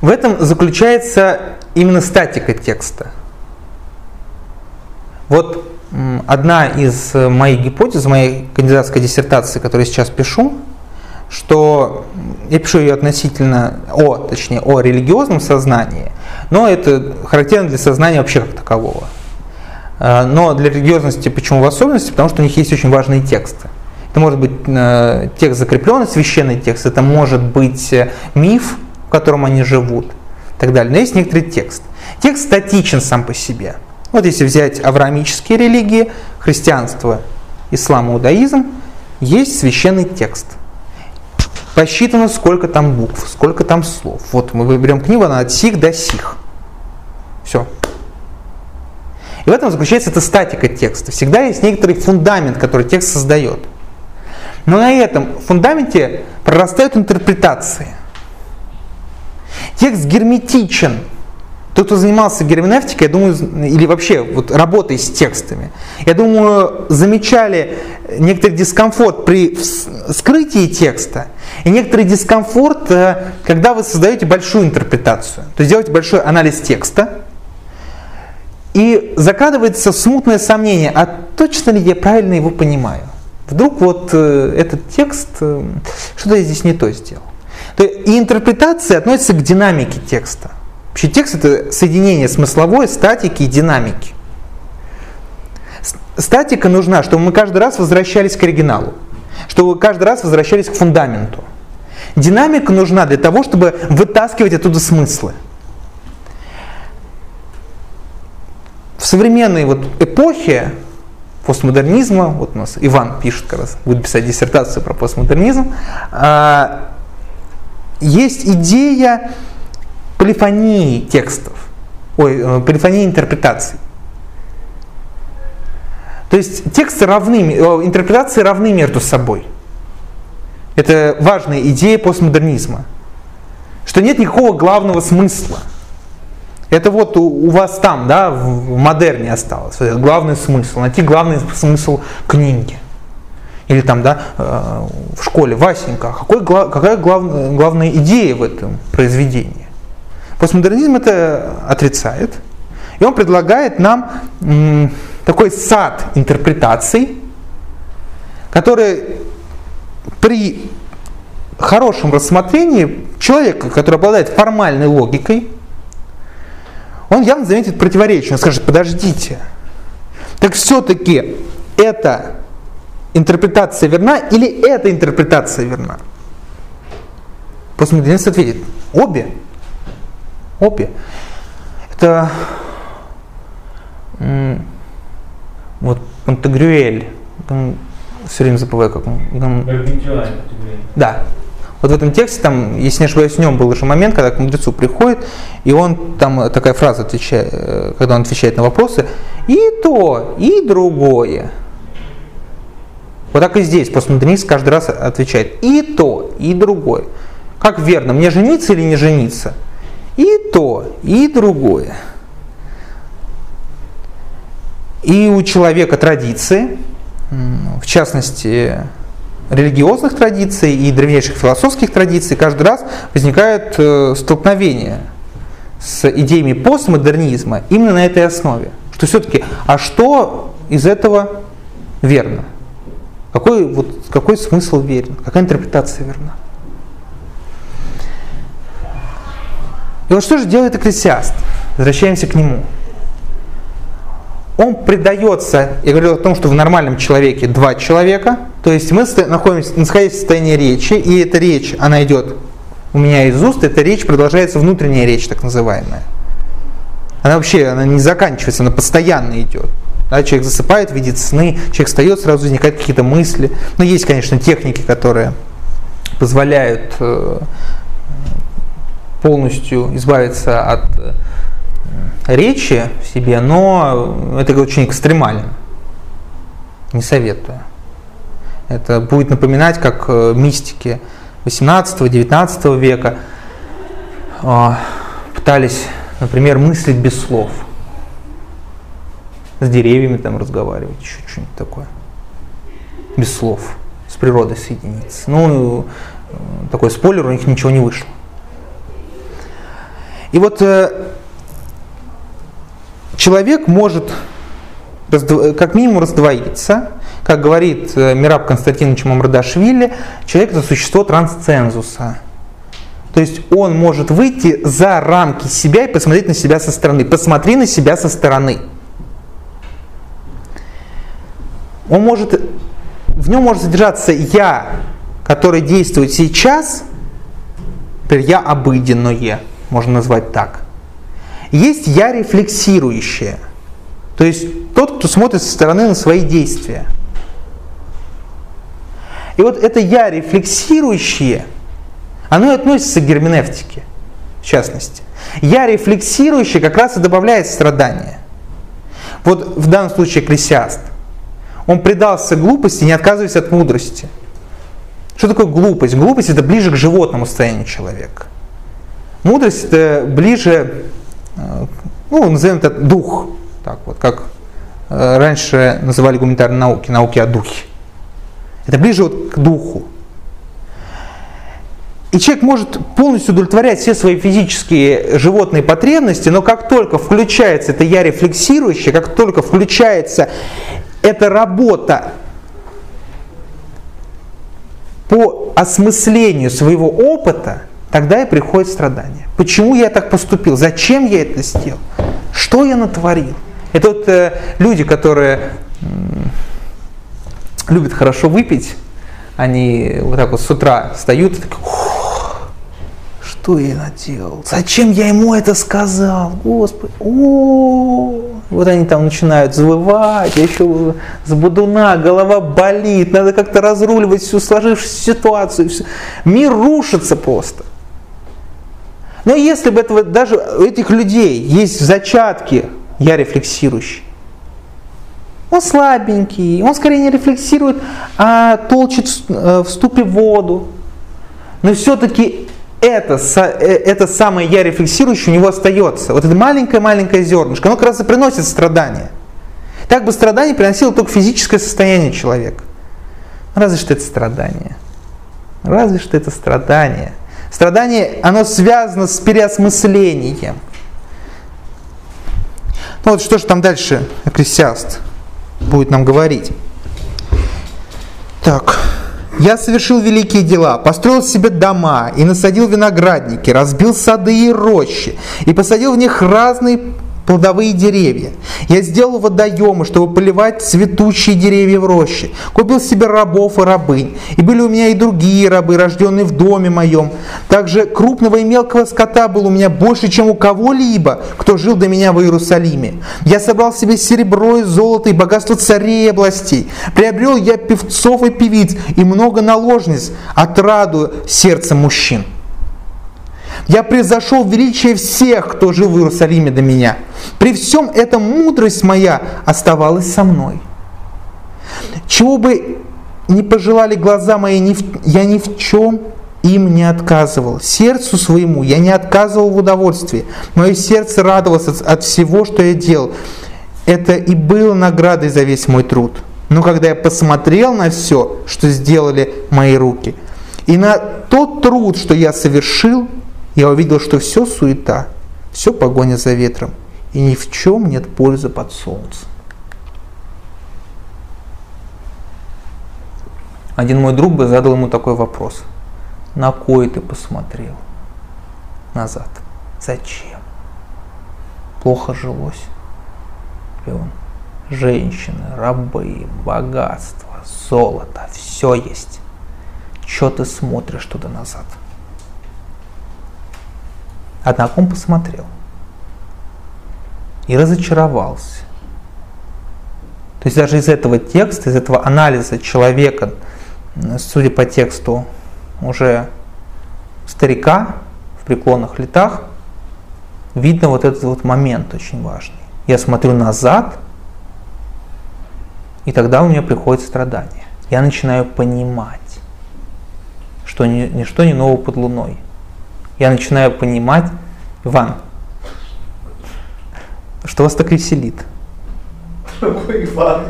В этом заключается именно статика текста. Вот одна из моих гипотез, моей кандидатской диссертации, которую я сейчас пишу, что я пишу ее относительно о, точнее, о религиозном сознании, но это характерно для сознания вообще как такового. А, но для религиозности почему в особенности? Потому что у них есть очень важные тексты. Это может быть э, текст закрепленный, священный текст, это может быть э, миф, в котором они живут и так далее. Но есть некоторый текст. Текст статичен сам по себе. Вот если взять авраамические религии, христианство, ислам, иудаизм, есть священный текст. Посчитано, сколько там букв, сколько там слов. Вот мы выберем книгу, она от сих до сих. Все. И в этом заключается эта статика текста. Всегда есть некоторый фундамент, который текст создает. Но на этом фундаменте прорастают интерпретации. Текст герметичен. Тот, кто занимался герменевтикой, я думаю, или вообще вот работой с текстами, я думаю, замечали некоторый дискомфорт при скрытии текста и некоторый дискомфорт, э, когда вы создаете большую интерпретацию. То есть делаете большой анализ текста, И закрадывается смутное сомнение, а точно ли я правильно его понимаю? Вдруг вот э, этот текст, э, что-то я здесь не то сделал. И интерпретация относится к динамике текста. Вообще текст это соединение смысловой, статики и динамики. Статика нужна, чтобы мы каждый раз возвращались к оригиналу, чтобы каждый раз возвращались к фундаменту. Динамика нужна для того, чтобы вытаскивать оттуда смыслы. В современной вот эпохе постмодернизма, вот у нас Иван пишет как раз, будет писать диссертацию про постмодернизм, а, есть идея полифонии текстов, ой, э, полифонии интерпретаций. То есть тексты равны, э, интерпретации равны между собой. Это важная идея постмодернизма. Что нет никакого главного смысла. Это вот у, у вас там, да, в модерне осталось. Главный смысл. Найти главный смысл книги. Или там, да, э, в школе, Васенька, какой, какая главная, главная идея в этом произведении? Постмодернизм это отрицает. И он предлагает нам такой сад интерпретаций, который при хорошем рассмотрении человека, который обладает формальной логикой, он явно заметит противоречие. Он скажет, подождите, так все-таки эта интерпретация верна или эта интерпретация верна? Постмодернист ответит, обе. Обе. Это вот Пантагрюэль, все время забываю, как он. Да. Вот в этом тексте, там, если не ошибаюсь, в нем был уже момент, когда к мудрецу приходит, и он, там такая фраза, отвечает, э, когда он отвечает на вопросы, и то, и другое. Вот так и здесь постмодернист каждый раз отвечает, и то, и другое. Как верно, мне жениться или не жениться? И то, и другое. И у человека традиции, в частности, религиозных традиций и древнейших философских традиций, каждый раз возникает э, столкновение с идеями постмодернизма именно на этой основе. Что все-таки, а что из этого верно? Какой, вот, какой смысл верен? Какая интерпретация верна? И вот что же делает экклесиаст? Возвращаемся к нему он предается, я говорил о том, что в нормальном человеке два человека, то есть мы находимся, находимся в состоянии речи, и эта речь, она идет у меня из уст, эта речь продолжается внутренняя речь, так называемая. Она вообще она не заканчивается, она постоянно идет. Да, человек засыпает, видит сны, человек встает, сразу возникают какие-то мысли. Но есть, конечно, техники, которые позволяют э, полностью избавиться от речи в себе, но это очень экстремально. Не советую. Это будет напоминать, как э, мистики 18-19 века а, пытались, например, мыслить без слов. С деревьями там разговаривать, еще что-нибудь такое. Без слов. С природой соединиться. Ну, э, такой спойлер, у них ничего не вышло. И вот э, человек может как минимум раздвоиться. Как говорит э, Мираб Константинович Мамрадашвили, человек это существо трансцензуса. То есть он может выйти за рамки себя и посмотреть на себя со стороны. Посмотри на себя со стороны. Он может, в нем может содержаться я, который действует сейчас, я обыденное, можно назвать так. Есть я рефлексирующее, то есть тот, кто смотрит со стороны на свои действия. И вот это я рефлексирующее, оно и относится к герменевтике, в частности. Я рефлексирующее как раз и добавляет страдания. Вот в данном случае экклесиаст. Он предался глупости, не отказываясь от мудрости. Что такое глупость? Глупость это ближе к животному состоянию человека. Мудрость это ближе Э, ну, назовем это дух, так вот, как э, раньше называли гуманитарные науки, науки о духе. Это ближе вот к духу. и человек может полностью удовлетворять все свои физические животные потребности, но как только включается это я рефлексирующее, как только включается эта работа по осмыслению своего опыта, тогда и приходит страдание. Почему я так поступил? Зачем я это сделал? Что я натворил? Это вот э, люди, которые любят хорошо выпить, они вот так вот с утра встают и такие, что я наделал? Зачем я ему это сказал? Господи, о, вот они там начинают завывать, я еще с будуна, голова болит, надо как-то разруливать всю сложившуюся ситуацию. Все. Мир рушится просто. Но если бы этого, даже у этих людей есть зачатки, я рефлексирующий, он слабенький, он скорее не рефлексирует, а толчет в ступе воду. Но все-таки это, это самое я рефлексирующее у него остается. Вот это маленькое-маленькое зернышко, оно как раз и приносит страдания. Так бы страдание приносило только физическое состояние человека. Разве что это страдание. Разве что это страдание. Страдание, оно связано с переосмыслением. Ну вот что же там дальше Экклесиаст будет нам говорить. Так. Я совершил великие дела, построил себе дома и насадил виноградники, разбил сады и рощи, и посадил в них разные плодовые деревья. Я сделал водоемы, чтобы поливать цветущие деревья в роще. Купил себе рабов и рабынь. И были у меня и другие рабы, рожденные в доме моем. Также крупного и мелкого скота было у меня больше, чем у кого-либо, кто жил до меня в Иерусалиме. Я собрал себе серебро и золото и богатство царей и областей. Приобрел я певцов и певиц и много наложниц, отраду сердца мужчин. Я превзошел величие всех, кто жил в Иерусалиме до меня. При всем этом мудрость моя оставалась со мной. Чего бы не пожелали глаза мои, я ни в чем им не отказывал. Сердцу своему я не отказывал в удовольствии. Мое сердце радовалось от всего, что я делал. Это и было наградой за весь мой труд. Но когда я посмотрел на все, что сделали мои руки, и на тот труд, что я совершил, я увидел, что все суета, все погоня за ветром, и ни в чем нет пользы под солнцем. Один мой друг бы задал ему такой вопрос. На кой ты посмотрел назад? Зачем? Плохо жилось. И он, женщины, рабы, богатство, золото, все есть. Че ты смотришь туда назад? Однако он посмотрел и разочаровался. То есть даже из этого текста, из этого анализа человека, судя по тексту, уже старика в преклонных летах, видно вот этот вот момент очень важный. Я смотрю назад, и тогда у меня приходит страдание. Я начинаю понимать, что ничто не ново под луной – я начинаю понимать, Иван, что вас так веселит? Какой Иван?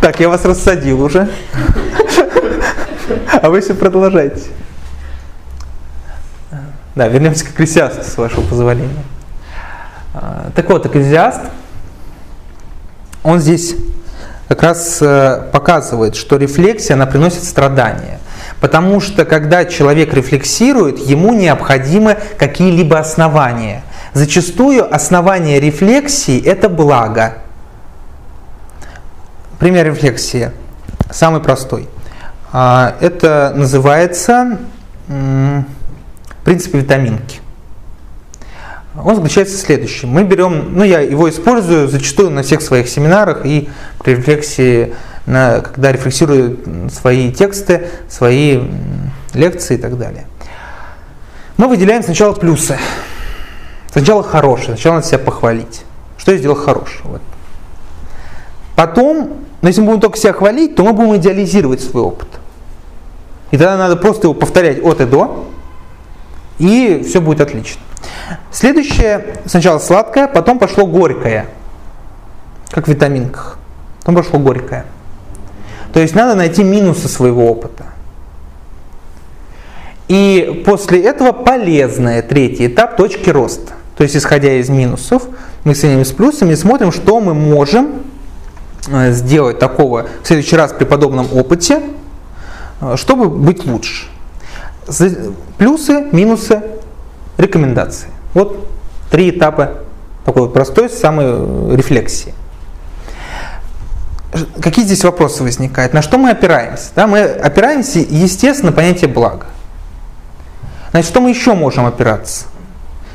Так, я вас рассадил уже. А вы все продолжайте. Да, вернемся к экклесиасту, с вашего позволения. А, так вот, экклезиаст, он здесь как раз э, показывает, что рефлексия, она приносит страдания. Потому что когда человек рефлексирует, ему необходимы какие-либо основания. Зачастую основание рефлексии – это благо. Пример рефлексии самый простой. А, это называется принцип витаминки. Он заключается в следующем. Мы берем, ну я его использую зачастую на всех своих семинарах и при рефлексии, на, когда рефлексирую свои тексты, свои лекции и так далее. Мы выделяем сначала плюсы. Сначала хорошее, сначала надо себя похвалить. Что я сделал хорошего. Вот. Потом, ну, если мы будем только себя хвалить, то мы будем идеализировать свой опыт. И тогда надо просто его повторять от и до, и все будет отлично. Следующее, сначала сладкое, потом пошло горькое. как в витаминках. Потом прошло горькое. То есть надо найти минусы своего опыта. И после этого полезный третий этап точки роста. То есть, исходя из минусов, мы соединяем с плюсами и смотрим, что мы можем э, сделать такого в следующий раз при подобном опыте, э, чтобы быть лучше. Плюсы, минусы, рекомендации. Вот три этапа такой вот простой самой э, рефлексии. Какие здесь вопросы возникают? На что мы опираемся? Да, мы опираемся, естественно, на понятие блага. Значит, что мы еще можем опираться?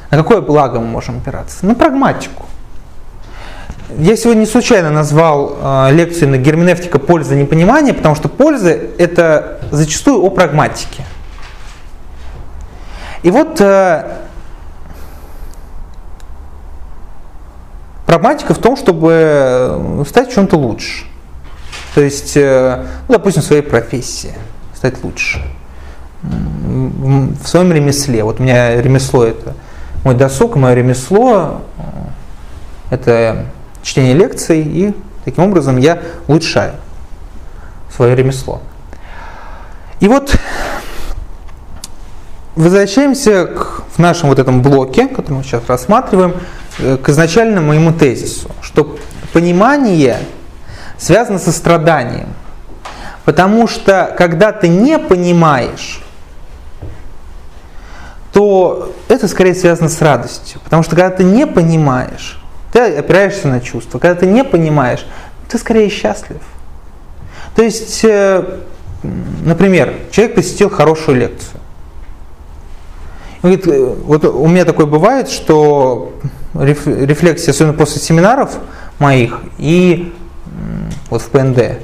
На какое благо мы можем опираться? На прагматику. Я сегодня не случайно назвал э, лекцию на герменевтика польза непонимания, потому что польза это зачастую о прагматике. И вот прагматика в том, чтобы стать чем-то лучше. То есть, э, ну, допустим, в своей профессии стать лучше. В своем ремесле. Вот у меня ремесло это мой досуг, мое ремесло э, это чтение лекций, и таким образом я улучшаю свое ремесло. И вот возвращаемся к, в нашем вот этом блоке, который мы сейчас рассматриваем, э, к изначальному моему тезису, что понимание связано со страданием. Потому что когда ты не понимаешь, то это скорее связано с радостью. Потому что когда ты не понимаешь, ты опираешься на чувства. Когда ты не понимаешь, ты скорее счастлив. То есть, э, например, человек посетил хорошую лекцию. говорит, э, вот у меня такое бывает, что рефлексия, особенно после семинаров моих и вот в ПНД,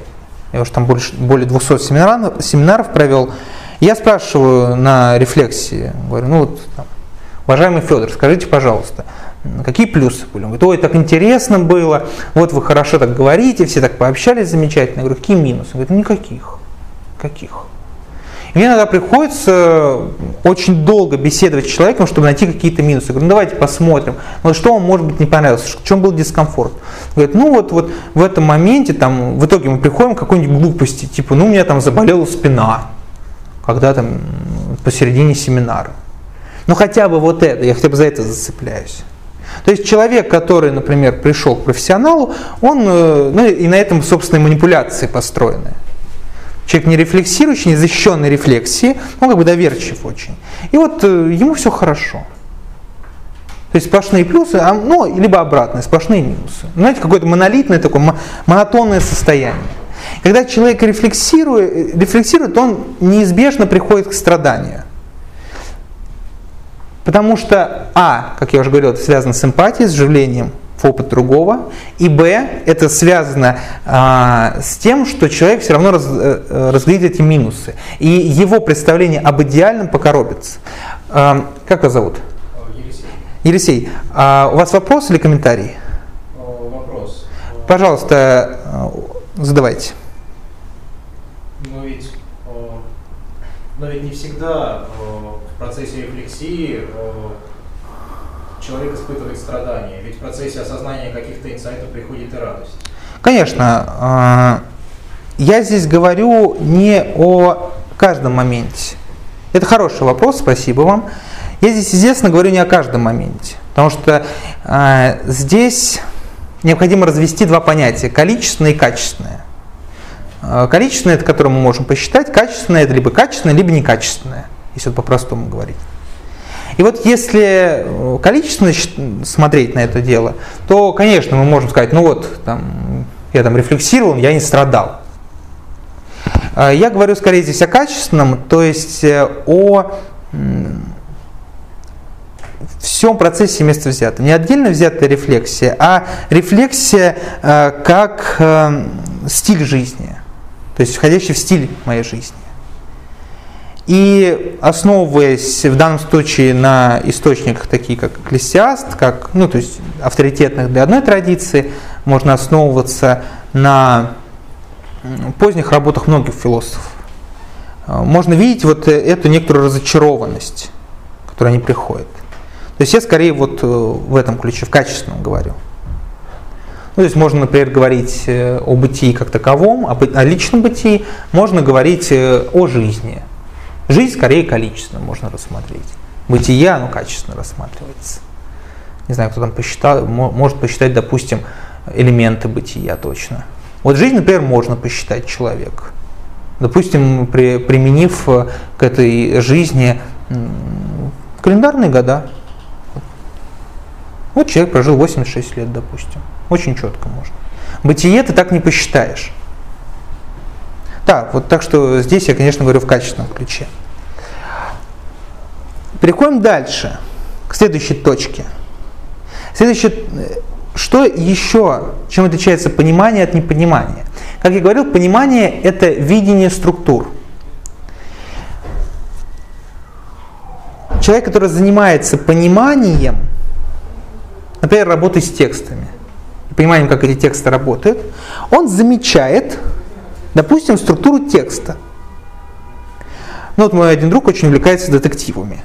я уже там больше, более 200 семинаров, семинаров провел, я спрашиваю на рефлексии, говорю, ну вот, там, уважаемый Федор, скажите, пожалуйста, какие плюсы были? Он говорит, ой, так интересно было, вот вы хорошо так говорите, все так пообщались замечательно. Я говорю, какие минусы? Он говорит, никаких. Каких? Мне иногда приходится очень долго беседовать с человеком, чтобы найти какие-то минусы. Я говорю, ну давайте посмотрим, вот что вам может быть не понравилось, в чем был дискомфорт. Говорит, ну вот, вот в этом моменте, там, в итоге мы приходим к какой-нибудь глупости, типа, ну у меня там заболела спина, когда там посередине семинара. Ну хотя бы вот это, я хотя бы за это зацепляюсь. То есть человек, который, например, пришел к профессионалу, он, э, ну и на этом, собственно, манипуляции построены. Человек не рефлексирующий, не защищенный рефлексией, он как бы доверчив очень. И вот э, ему все хорошо. То есть сплошные плюсы, а, ну, либо обратные, сплошные минусы. Знаете, какое-то монолитное такое, монотонное состояние. Когда человек рефлексирует, рефлексирует, он неизбежно приходит к страданию. Потому что, а, как я уже говорил, это связано с эмпатией, с вживлением в опыт другого. И б, это связано а, с тем, что человек все равно раз, э, разглядит эти минусы. И его представление об идеальном покоробится. А, как вас зовут? Елисей. Елисей, а у вас вопрос или комментарий? Вопрос. Пожалуйста, задавайте. Но ведь, но ведь не всегда в процессе рефлексии человек испытывает страдания, ведь в процессе осознания каких-то инсайтов приходит и радость. Конечно. А, я здесь говорю не о каждом моменте. Это хороший вопрос, спасибо вам. Я здесь, естественно, говорю не о каждом моменте, потому что э, здесь необходимо развести два понятия – количественное и качественное. Э, количественное – это которое мы можем посчитать, качественное – это либо качественное, либо некачественное, если по-простому говорить. И вот если э, количественно смотреть на это дело, то, конечно, мы можем сказать, ну вот, там, я там рефлексировал, я не страдал. А я говорю скорее здесь о качественном, то есть э, о всем процессе вместе взятом. Не отдельно взятая рефлексия, а рефлексия э, как стиль жизни, то есть входящий в стиль моей жизни. И основываясь в данном случае на источниках, такие как Экклесиаст, как, ну, то есть авторитетных для одной традиции, можно основываться на поздних работах многих философов. А, можно видеть вот эту некоторую разочарованность, которая не приходит. То есть я скорее вот э, в этом ключе, в качественном говорю. Ну, то есть можно, например, говорить э, о бытии как таковом, о, личном бытии, можно говорить э, о жизни. Жизнь скорее количественно можно рассмотреть. Бытие, оно качественно рассматривается. Не знаю, кто там посчитал, мо- может посчитать, допустим, элементы бытия точно. Вот жизнь, например, можно посчитать человек. Допустим, при- применив э, к этой жизни календарные года. Вот человек прожил 86 лет, допустим. Очень четко можно. Бытие ты так не посчитаешь. Да, вот так что здесь я, конечно, говорю в качественном ключе. Переходим дальше, к следующей точке. Следующее, э, что еще, чем отличается понимание от непонимания? Как я говорил, понимание – это видение структур. Человек, который занимается пониманием, например, работой с текстами, пониманием, как эти тексты работают, он замечает, допустим, структуру текста. Ну вот мой один друг очень увлекается детективами.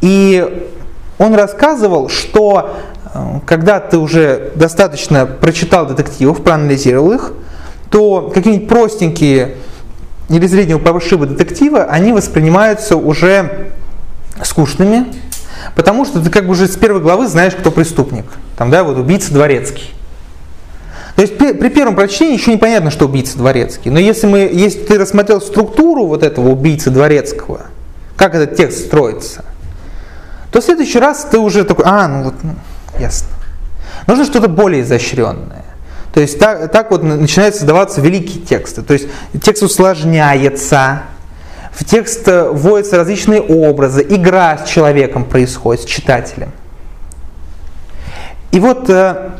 И он рассказывал, что э, когда ты уже достаточно прочитал детективов, проанализировал их, то какие-нибудь простенькие или среднего пошиба детектива, они воспринимаются уже скучными, потому что ты как бы уже с первой главы знаешь, кто преступник. Там, да, вот убийца дворецкий. То есть при, при первом прочтении еще непонятно, что убийца дворецкий. Но если, мы, если ты рассмотрел структуру вот этого убийцы дворецкого, как этот текст строится, то в следующий раз ты уже такой, а, ну вот, ну, ясно. Нужно что-то более изощренное. То есть так, так вот начинают создаваться великие тексты. То есть текст усложняется, в текст вводятся различные образы, игра с человеком происходит, с читателем. И вот э,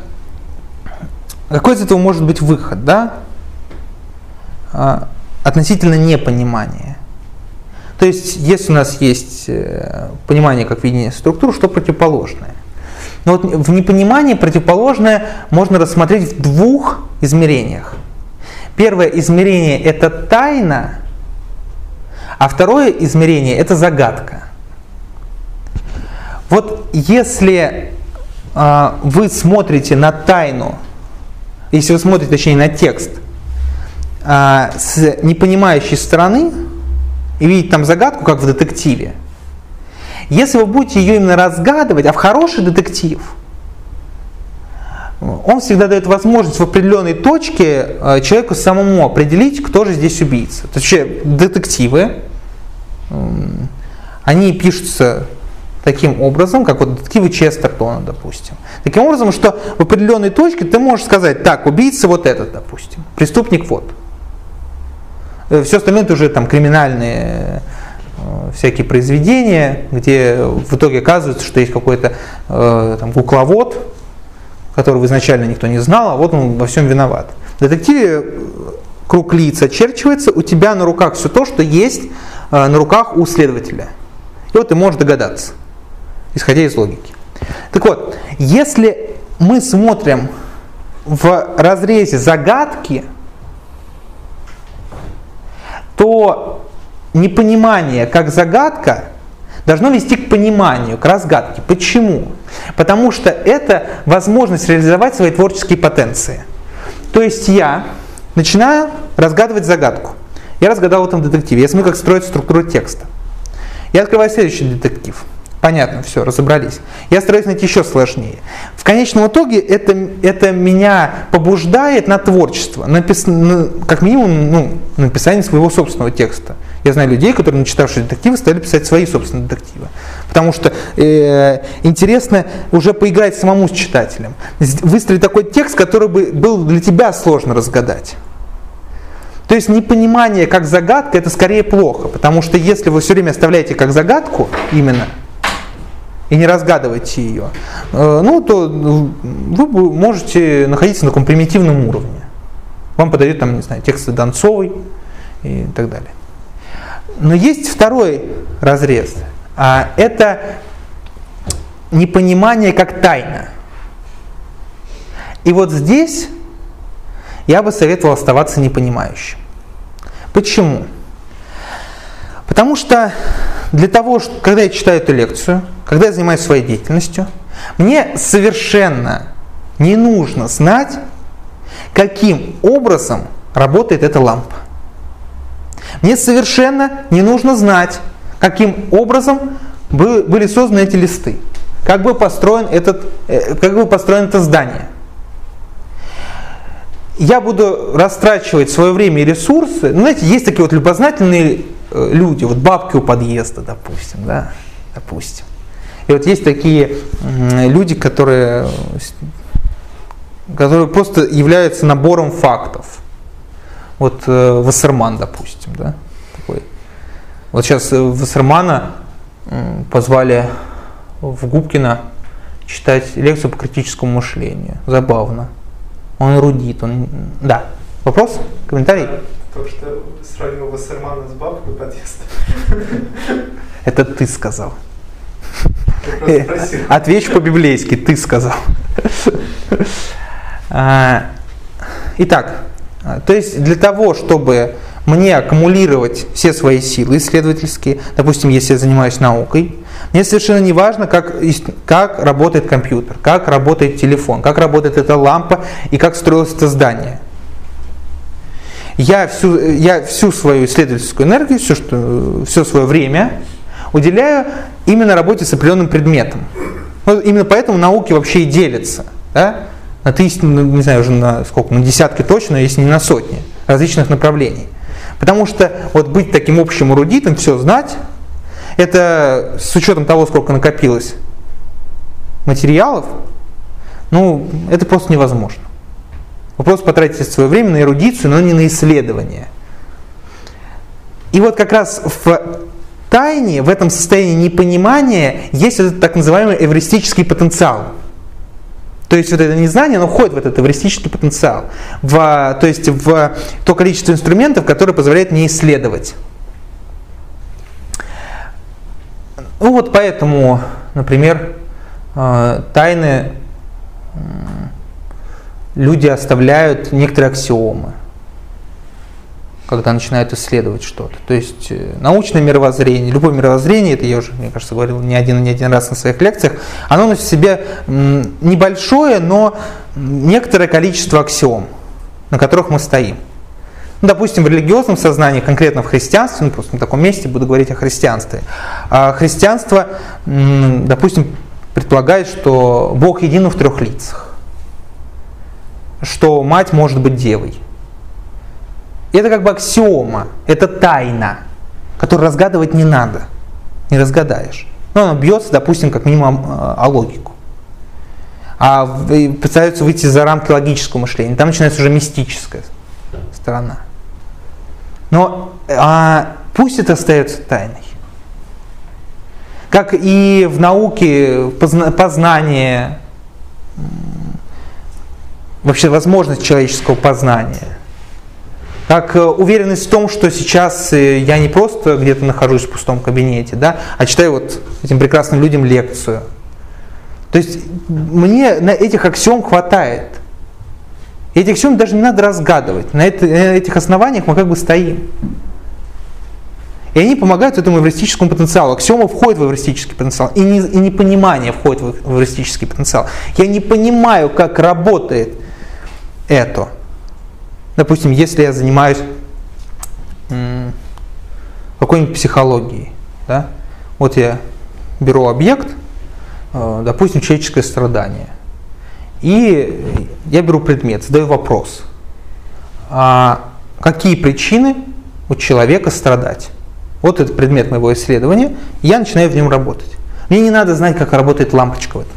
какой из этого может быть выход, да? А, относительно непонимания. То есть, если у нас есть э, понимание как видение структур, что противоположное? Но вот в непонимании противоположное можно рассмотреть в двух измерениях. Первое измерение – это тайна, а второе измерение – это загадка. Вот если э, вы смотрите на тайну, если вы смотрите, точнее, на текст э, с непонимающей стороны и видите там загадку, как в детективе, если вы будете ее именно разгадывать, а в хороший детектив, он всегда дает возможность в определенной точке э, человеку самому определить, кто же здесь убийца. То есть детективы, они пишутся таким образом, как вот детективы Честертона, допустим. Таким образом, что в определенной точке ты можешь сказать, так, убийца вот этот, допустим, преступник вот. Все остальное это уже там криминальные э, всякие произведения, где в итоге оказывается, что есть какой-то э, там, кукловод, которого изначально никто не знал, а вот он во всем виноват. В детективе круг лиц очерчивается, у тебя на руках все то, что есть э, на руках у следователя. И вот ты можешь догадаться, исходя из логики. Так вот, если мы смотрим в разрезе загадки, то непонимание как загадка должно вести к пониманию, к разгадке. Почему? Потому что это возможность реализовать свои творческие потенции. То есть я начинаю разгадывать загадку. Я разгадал в этом детективе. Я смотрю, как строится структура текста. Я открываю следующий детектив. Понятно, все, разобрались. Я стараюсь найти еще сложнее. В конечном итоге это, это меня побуждает на творчество, на, на, как минимум ну, на написание своего собственного текста. Я знаю людей, которые, начитавшие детективы, стали писать свои собственные детективы. Потому что э, интересно уже поиграть самому с читателем. Выстроить такой текст, который бы был для тебя сложно разгадать. То есть непонимание как загадка это скорее плохо, потому что если вы все время оставляете как загадку именно и не разгадываете ее, ну то вы можете находиться на таком примитивном уровне. Вам подают там, не знаю, тексты Донцовой и так далее. Но есть второй разрез. А это непонимание как тайна. И вот здесь я бы советовал оставаться непонимающим. Почему? Потому что для того, когда я читаю эту лекцию, когда я занимаюсь своей деятельностью, мне совершенно не нужно знать, каким образом работает эта лампа. Мне совершенно не нужно знать, каким образом были созданы эти листы, как бы построен, этот, э, как бы построено это здание. Я буду растрачивать свое время и ресурсы. Ну, знаете, есть такие вот любознательные люди, вот бабки у подъезда, допустим, да, допустим. И вот есть такие люди, которые, которые просто являются набором фактов. Вот э, Вассерман, допустим, да, такой. Вот сейчас э, Вассермана позвали в Губкина читать лекцию по критическому мышлению. Забавно. Он эрудит, он... Да. Вопрос? Комментарий? То, что сравнил Вассермана с бабкой подъезда. Это ты сказал. Отвечу по-библейски, ты сказал. А, итак, то есть для того, чтобы мне аккумулировать все свои силы исследовательские, допустим, если я занимаюсь наукой, мне совершенно не важно, как, как работает компьютер, как работает телефон, как работает эта лампа и как строилось это здание. Я всю, я всю свою исследовательскую энергию, все, что, все свое время уделяю именно работе с определенным предметом. Вот именно поэтому науки вообще и делятся. Да? На тысячи, ну, не знаю, уже на сколько, на десятки точно, если не на сотни различных направлений. Потому что вот быть таким общим эрудитом, все знать, это с учетом того, сколько накопилось материалов, ну, это просто невозможно. Вы просто потратите свое время на эрудицию, но не на исследование. И вот как раз в тайне, в этом состоянии непонимания, есть этот так называемый эвристический потенциал. То есть вот это незнание, оно входит в этот эвристический потенциал, в, то есть в то количество инструментов, которое позволяет мне исследовать. Ну вот поэтому, например, э, тайны люди оставляют некоторые аксиомы когда начинают исследовать что-то. То есть э, научное мировоззрение, любое мировоззрение, это я уже, мне кажется, говорил не один не один раз на своих лекциях, оно носит в себе небольшое, но некоторое количество аксиом, на которых мы стоим. Ну, допустим, в религиозном сознании, конкретно в христианстве, ну просто на таком месте буду говорить о христианстве. А христианство, допустим, предполагает, что Бог един в трех лицах, что мать может быть девой, это как бы аксиома, это тайна, которую разгадывать не надо, не разгадаешь. Но она бьется, допустим, как минимум о логику. А пытаются выйти за рамки логического мышления. Там начинается уже мистическая сторона. Но а, пусть это остается тайной. Как и в науке познание, вообще возможность человеческого познания – как э, уверенность в том, что сейчас э, я не просто где-то нахожусь в пустом кабинете, да, а читаю вот этим прекрасным людям лекцию. То есть мне на этих аксиом хватает. И этих аксиом даже не надо разгадывать. На, это, на этих основаниях мы как бы стоим. И они помогают этому эвристическому потенциалу. Аксиома входит в эвристический потенциал. И, не, и непонимание входит в эвристический потенциал. Я не понимаю, как работает это. Допустим, если я занимаюсь какой-нибудь психологией, да, вот я беру объект, э, допустим, человеческое страдание, и я беру предмет, задаю вопрос, а какие причины у человека страдать? Вот это предмет моего исследования, я начинаю в нем работать. Мне не надо знать, как работает лампочка в этот момент.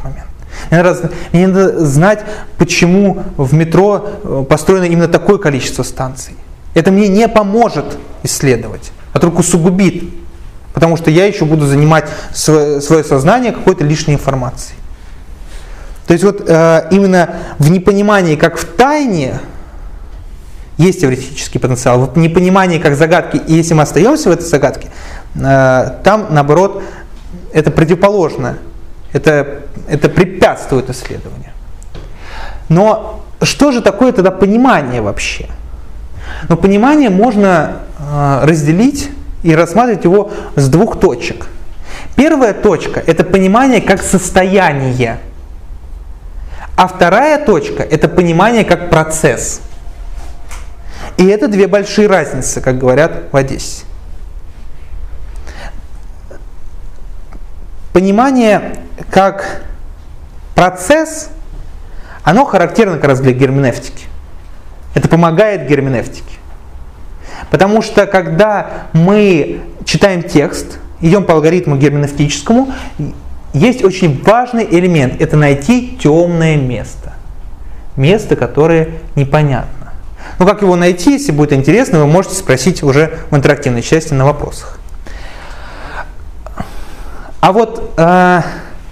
Мне надо, мне надо знать, почему в метро э, построено именно такое количество станций. Это мне не поможет исследовать, а только усугубит. Потому что я еще буду занимать свое, свое сознание какой-то лишней информацией. То есть вот э, именно в непонимании, как в тайне, есть теоретический потенциал. В непонимании, как загадки, и если мы остаемся в этой загадке, э, там, наоборот, это противоположное это, это препятствует исследованию. Но что же такое тогда понимание вообще? Но понимание можно э, разделить и рассматривать его с двух точек. Первая точка – это понимание как состояние. А вторая точка – это понимание как процесс. И это две большие разницы, как говорят в Одессе. Понимание как процесс, оно характерно как раз для герменевтики. Это помогает герменевтике. Потому что когда мы читаем текст, идем по алгоритму герменевтическому, есть очень важный элемент – это найти темное место. Место, которое непонятно. Но как его найти, если будет интересно, вы можете спросить уже в интерактивной части на вопросах. А вот э,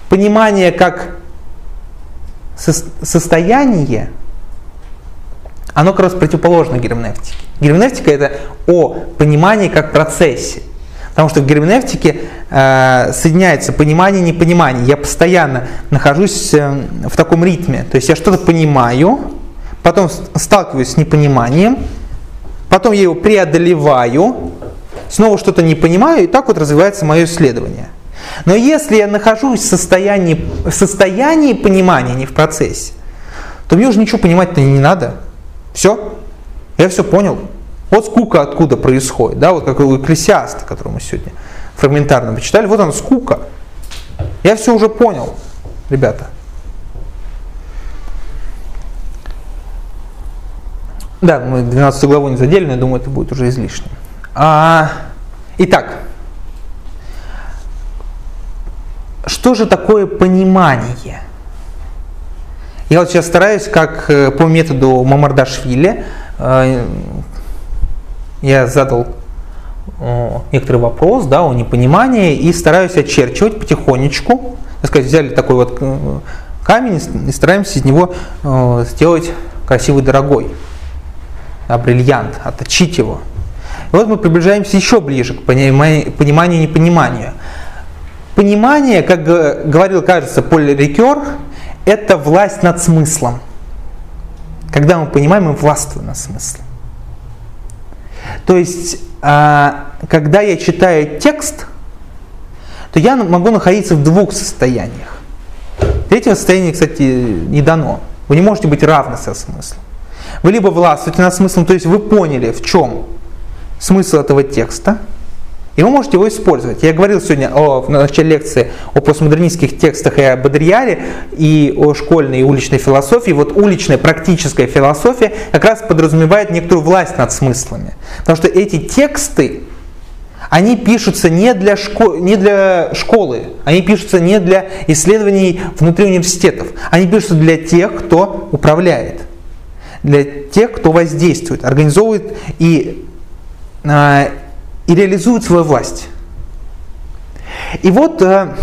понимание как со состояние, оно как раз противоположно герменевтике. Герменевтика это о понимании как процессе. Потому что в герменевтике э, соединяется понимание и непонимание. Я постоянно нахожусь э, в таком ритме. То есть я что-то понимаю, потом сталкиваюсь с непониманием, потом я его преодолеваю, снова что-то не понимаю, и так вот развивается мое исследование. Но если я нахожусь в состоянии, в состоянии понимания, не в процессе, то мне уже ничего понимать-то не надо. Все, я все понял. Вот скука откуда происходит, да, вот как у Экклесиаста, который мы сегодня фрагментарно почитали, вот она скука. Я все уже понял, ребята. Да, мы 12 главу не задели, но я думаю, это будет уже излишним. А, итак, что же такое понимание? Я вот сейчас стараюсь, как э, по методу Мамардашвили, э, я задал некоторый вопрос да, о непонимании и стараюсь очерчивать потихонечку. Так сказать, взяли такой вот э, камень и стараемся из него сделать красивый, дорогой, а бриллиант, отточить его. И вот мы приближаемся еще ближе к пониманию и непониманию. Понимание, как говорил, кажется, Поль Рикер, это власть над смыслом. Когда мы понимаем, мы властвуем над смыслом. То есть, а, когда я читаю текст, то я могу находиться в двух состояниях. Третьего состояния, кстати, не дано. Вы не можете быть равны со смыслом. Вы либо властвуете над смыслом, то есть вы поняли, в чем смысл этого текста, и вы можете его использовать. Я говорил сегодня о, в начале лекции о постмодернистских текстах и о Бодриаре, и о школьной и уличной философии. Вот уличная практическая философия как раз подразумевает некоторую власть над смыслами. Потому что эти тексты, они пишутся не для, шко не для школы, они пишутся не для исследований внутри университетов, они пишутся для тех, кто управляет, для тех, кто воздействует, организовывает и а, и реализуют свою власть. И вот э,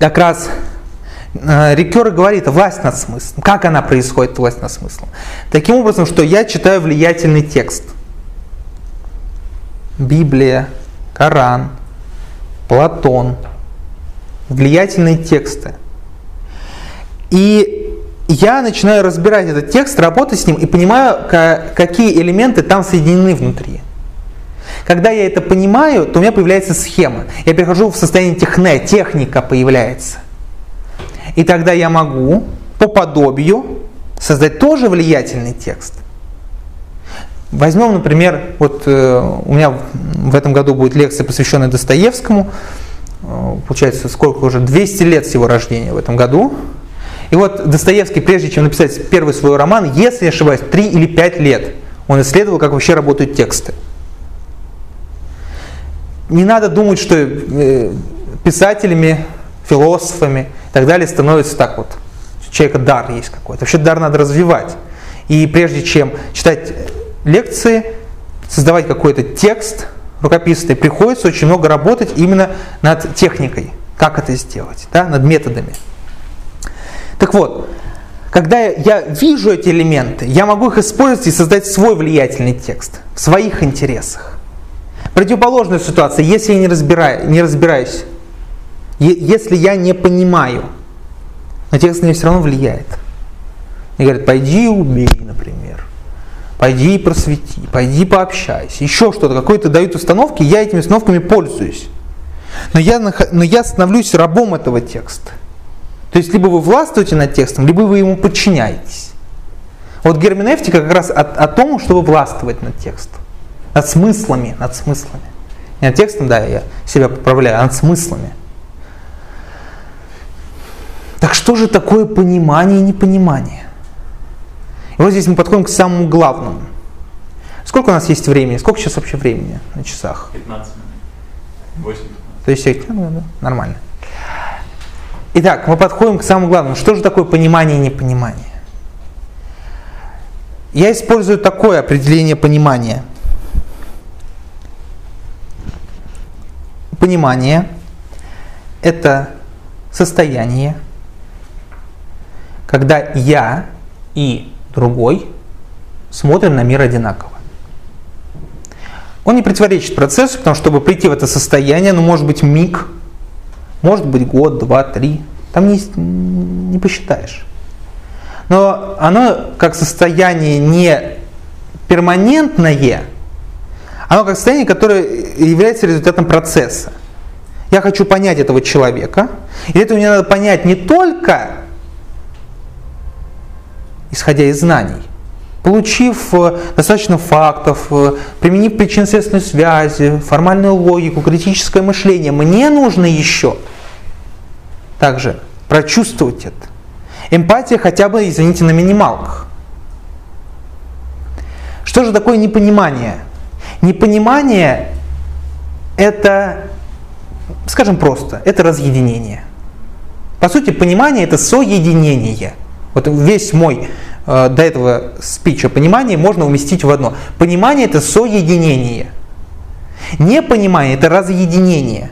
как раз э, Рикер говорит, власть над смыслом. Как она происходит, власть над смыслом? Таким образом, что я читаю влиятельный текст. Библия, Коран, Платон, влиятельные тексты. И я начинаю разбирать этот текст, работать с ним и понимаю, какие элементы там соединены внутри. Когда я это понимаю, то у меня появляется схема. Я перехожу в состояние техне, техника появляется. И тогда я могу по подобию создать тоже влиятельный текст. Возьмем, например, вот э, у меня в этом году будет лекция, посвященная Достоевскому. Э, получается, сколько уже? 200 лет с его рождения в этом году. И вот Достоевский, прежде чем написать первый свой роман, если не ошибаюсь, 3 или 5 лет он исследовал, как вообще работают тексты не надо думать, что э, писателями, философами и так далее становится так вот. У человека дар есть какой-то. Вообще дар надо развивать. И прежде чем читать лекции, создавать какой-то текст рукописный, приходится очень много работать именно над техникой. Как это сделать, да, над методами. Так вот, когда я вижу эти элементы, я могу их использовать и создать свой влиятельный текст в своих интересах. Противоположная ситуация, если я не, разбираю, не разбираюсь, если я не понимаю, но текст мне все равно влияет. Мне говорят, пойди убей, например. Пойди и просвети, пойди пообщайся, еще что-то, какой-то дают установки, я этими установками пользуюсь. Но я, но я становлюсь рабом этого текста. То есть либо вы властвуете над текстом, либо вы ему подчиняетесь. Вот герменевтика как раз о, о том, чтобы властвовать над текстом. Над смыслами, над смыслами. Не над текстом, да, я себя поправляю, а над смыслами. Так что же такое понимание и непонимание? И вот здесь мы подходим к самому главному. Сколько у нас есть времени? Сколько сейчас вообще времени на часах? 15 минут. 8 То есть, ну, да, нормально. Итак, мы подходим к самому главному. Что же такое понимание и непонимание? Я использую такое определение понимания. Понимание – это состояние, когда я и другой смотрим на мир одинаково. Он не противоречит процессу, потому что чтобы прийти в это состояние, ну может быть миг, может быть год, два, три, там не, не посчитаешь. Но оно как состояние не перманентное, оно как состояние, которое является результатом процесса. Я хочу понять этого человека, и для этого мне надо понять не только исходя из знаний, получив э, достаточно фактов, э, применив причинно-следственную связи, формальную логику, критическое мышление, мне нужно еще также прочувствовать это. Эмпатия хотя бы, извините, на минималках. Что же такое непонимание? Непонимание – это, скажем просто, это разъединение. По сути, понимание – это соединение. Вот весь мой э, до этого спич о понимании можно уместить в одно. Понимание – это соединение. Непонимание – это разъединение.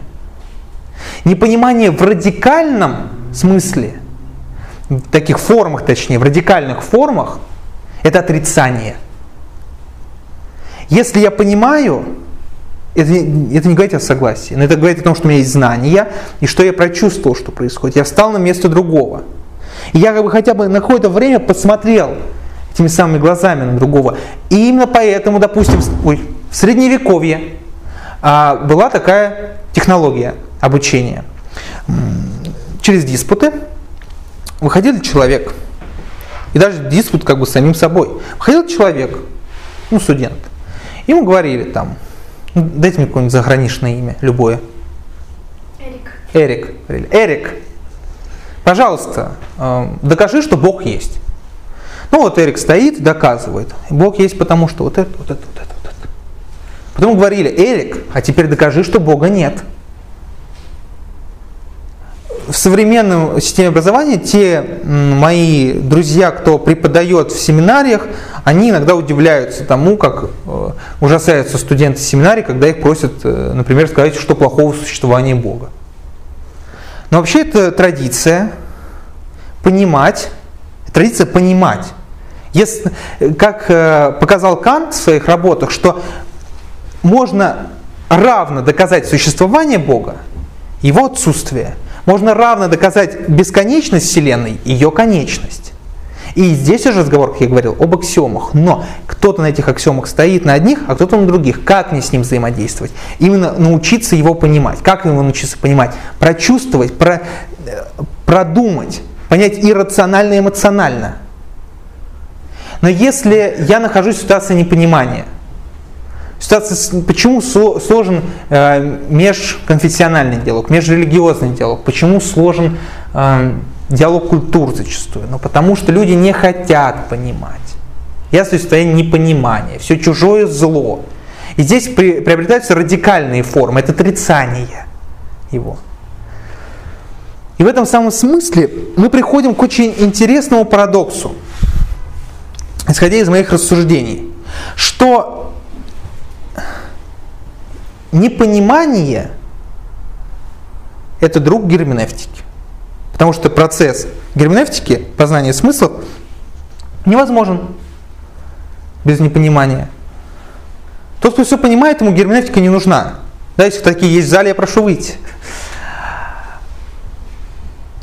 Непонимание в радикальном смысле, в таких формах, точнее, в радикальных формах, это отрицание – если я понимаю, это, это не говорит о согласии, но это говорит о том, что у меня есть знания, и что я прочувствовал, что происходит. Я встал на место другого. И я как бы хотя бы на какое-то время посмотрел этими самыми глазами на другого. И именно поэтому, допустим, ой, в средневековье а, была такая технология обучения. Через диспуты выходил человек, и даже диспут как бы самим собой. Выходил человек, ну, студент, Ему говорили там, «Ну, дайте мне какое-нибудь заграничное имя, любое. Эрик. Эрик. Эрик, пожалуйста, э, докажи, что Бог есть. Ну вот Эрик стоит, доказывает. Бог есть потому, что вот это, вот это, вот это, вот это. Потом говорили, Эрик, а теперь докажи, что Бога нет в современном системе образования те мои друзья, кто преподает в семинариях, они иногда удивляются тому, как э, ужасаются студенты семинарии, когда их просят, э, например, сказать, что плохого в существовании Бога. Но вообще это традиция понимать, традиция понимать. Если, как э, показал Кант в своих работах, что можно равно доказать существование Бога, его отсутствие – можно равно доказать бесконечность Вселенной и ее конечность. И здесь уже разговор, как я говорил, об аксиомах. Но кто-то на этих аксиомах стоит на одних, а кто-то на других. Как мне с ним взаимодействовать? Именно научиться его понимать. Как его научиться понимать? Прочувствовать, про, э, продумать, понять иррационально и эмоционально. Но если я нахожусь в ситуации непонимания – Ситуация, почему сложен э, межконфессиональный диалог, межрелигиозный диалог, почему сложен э, диалог культур зачастую? Ну, потому что люди не хотят понимать. Я в состоянии непонимания, все чужое зло. И здесь при, приобретаются радикальные формы, это отрицание его. И в этом самом смысле мы приходим к очень интересному парадоксу, исходя из моих рассуждений, что непонимание – это друг герменевтики. Потому что процесс герменевтики, познания смыслов, невозможен без непонимания. Тот, кто все понимает, ему герменевтика не нужна. Да, если такие есть в зале, я прошу выйти.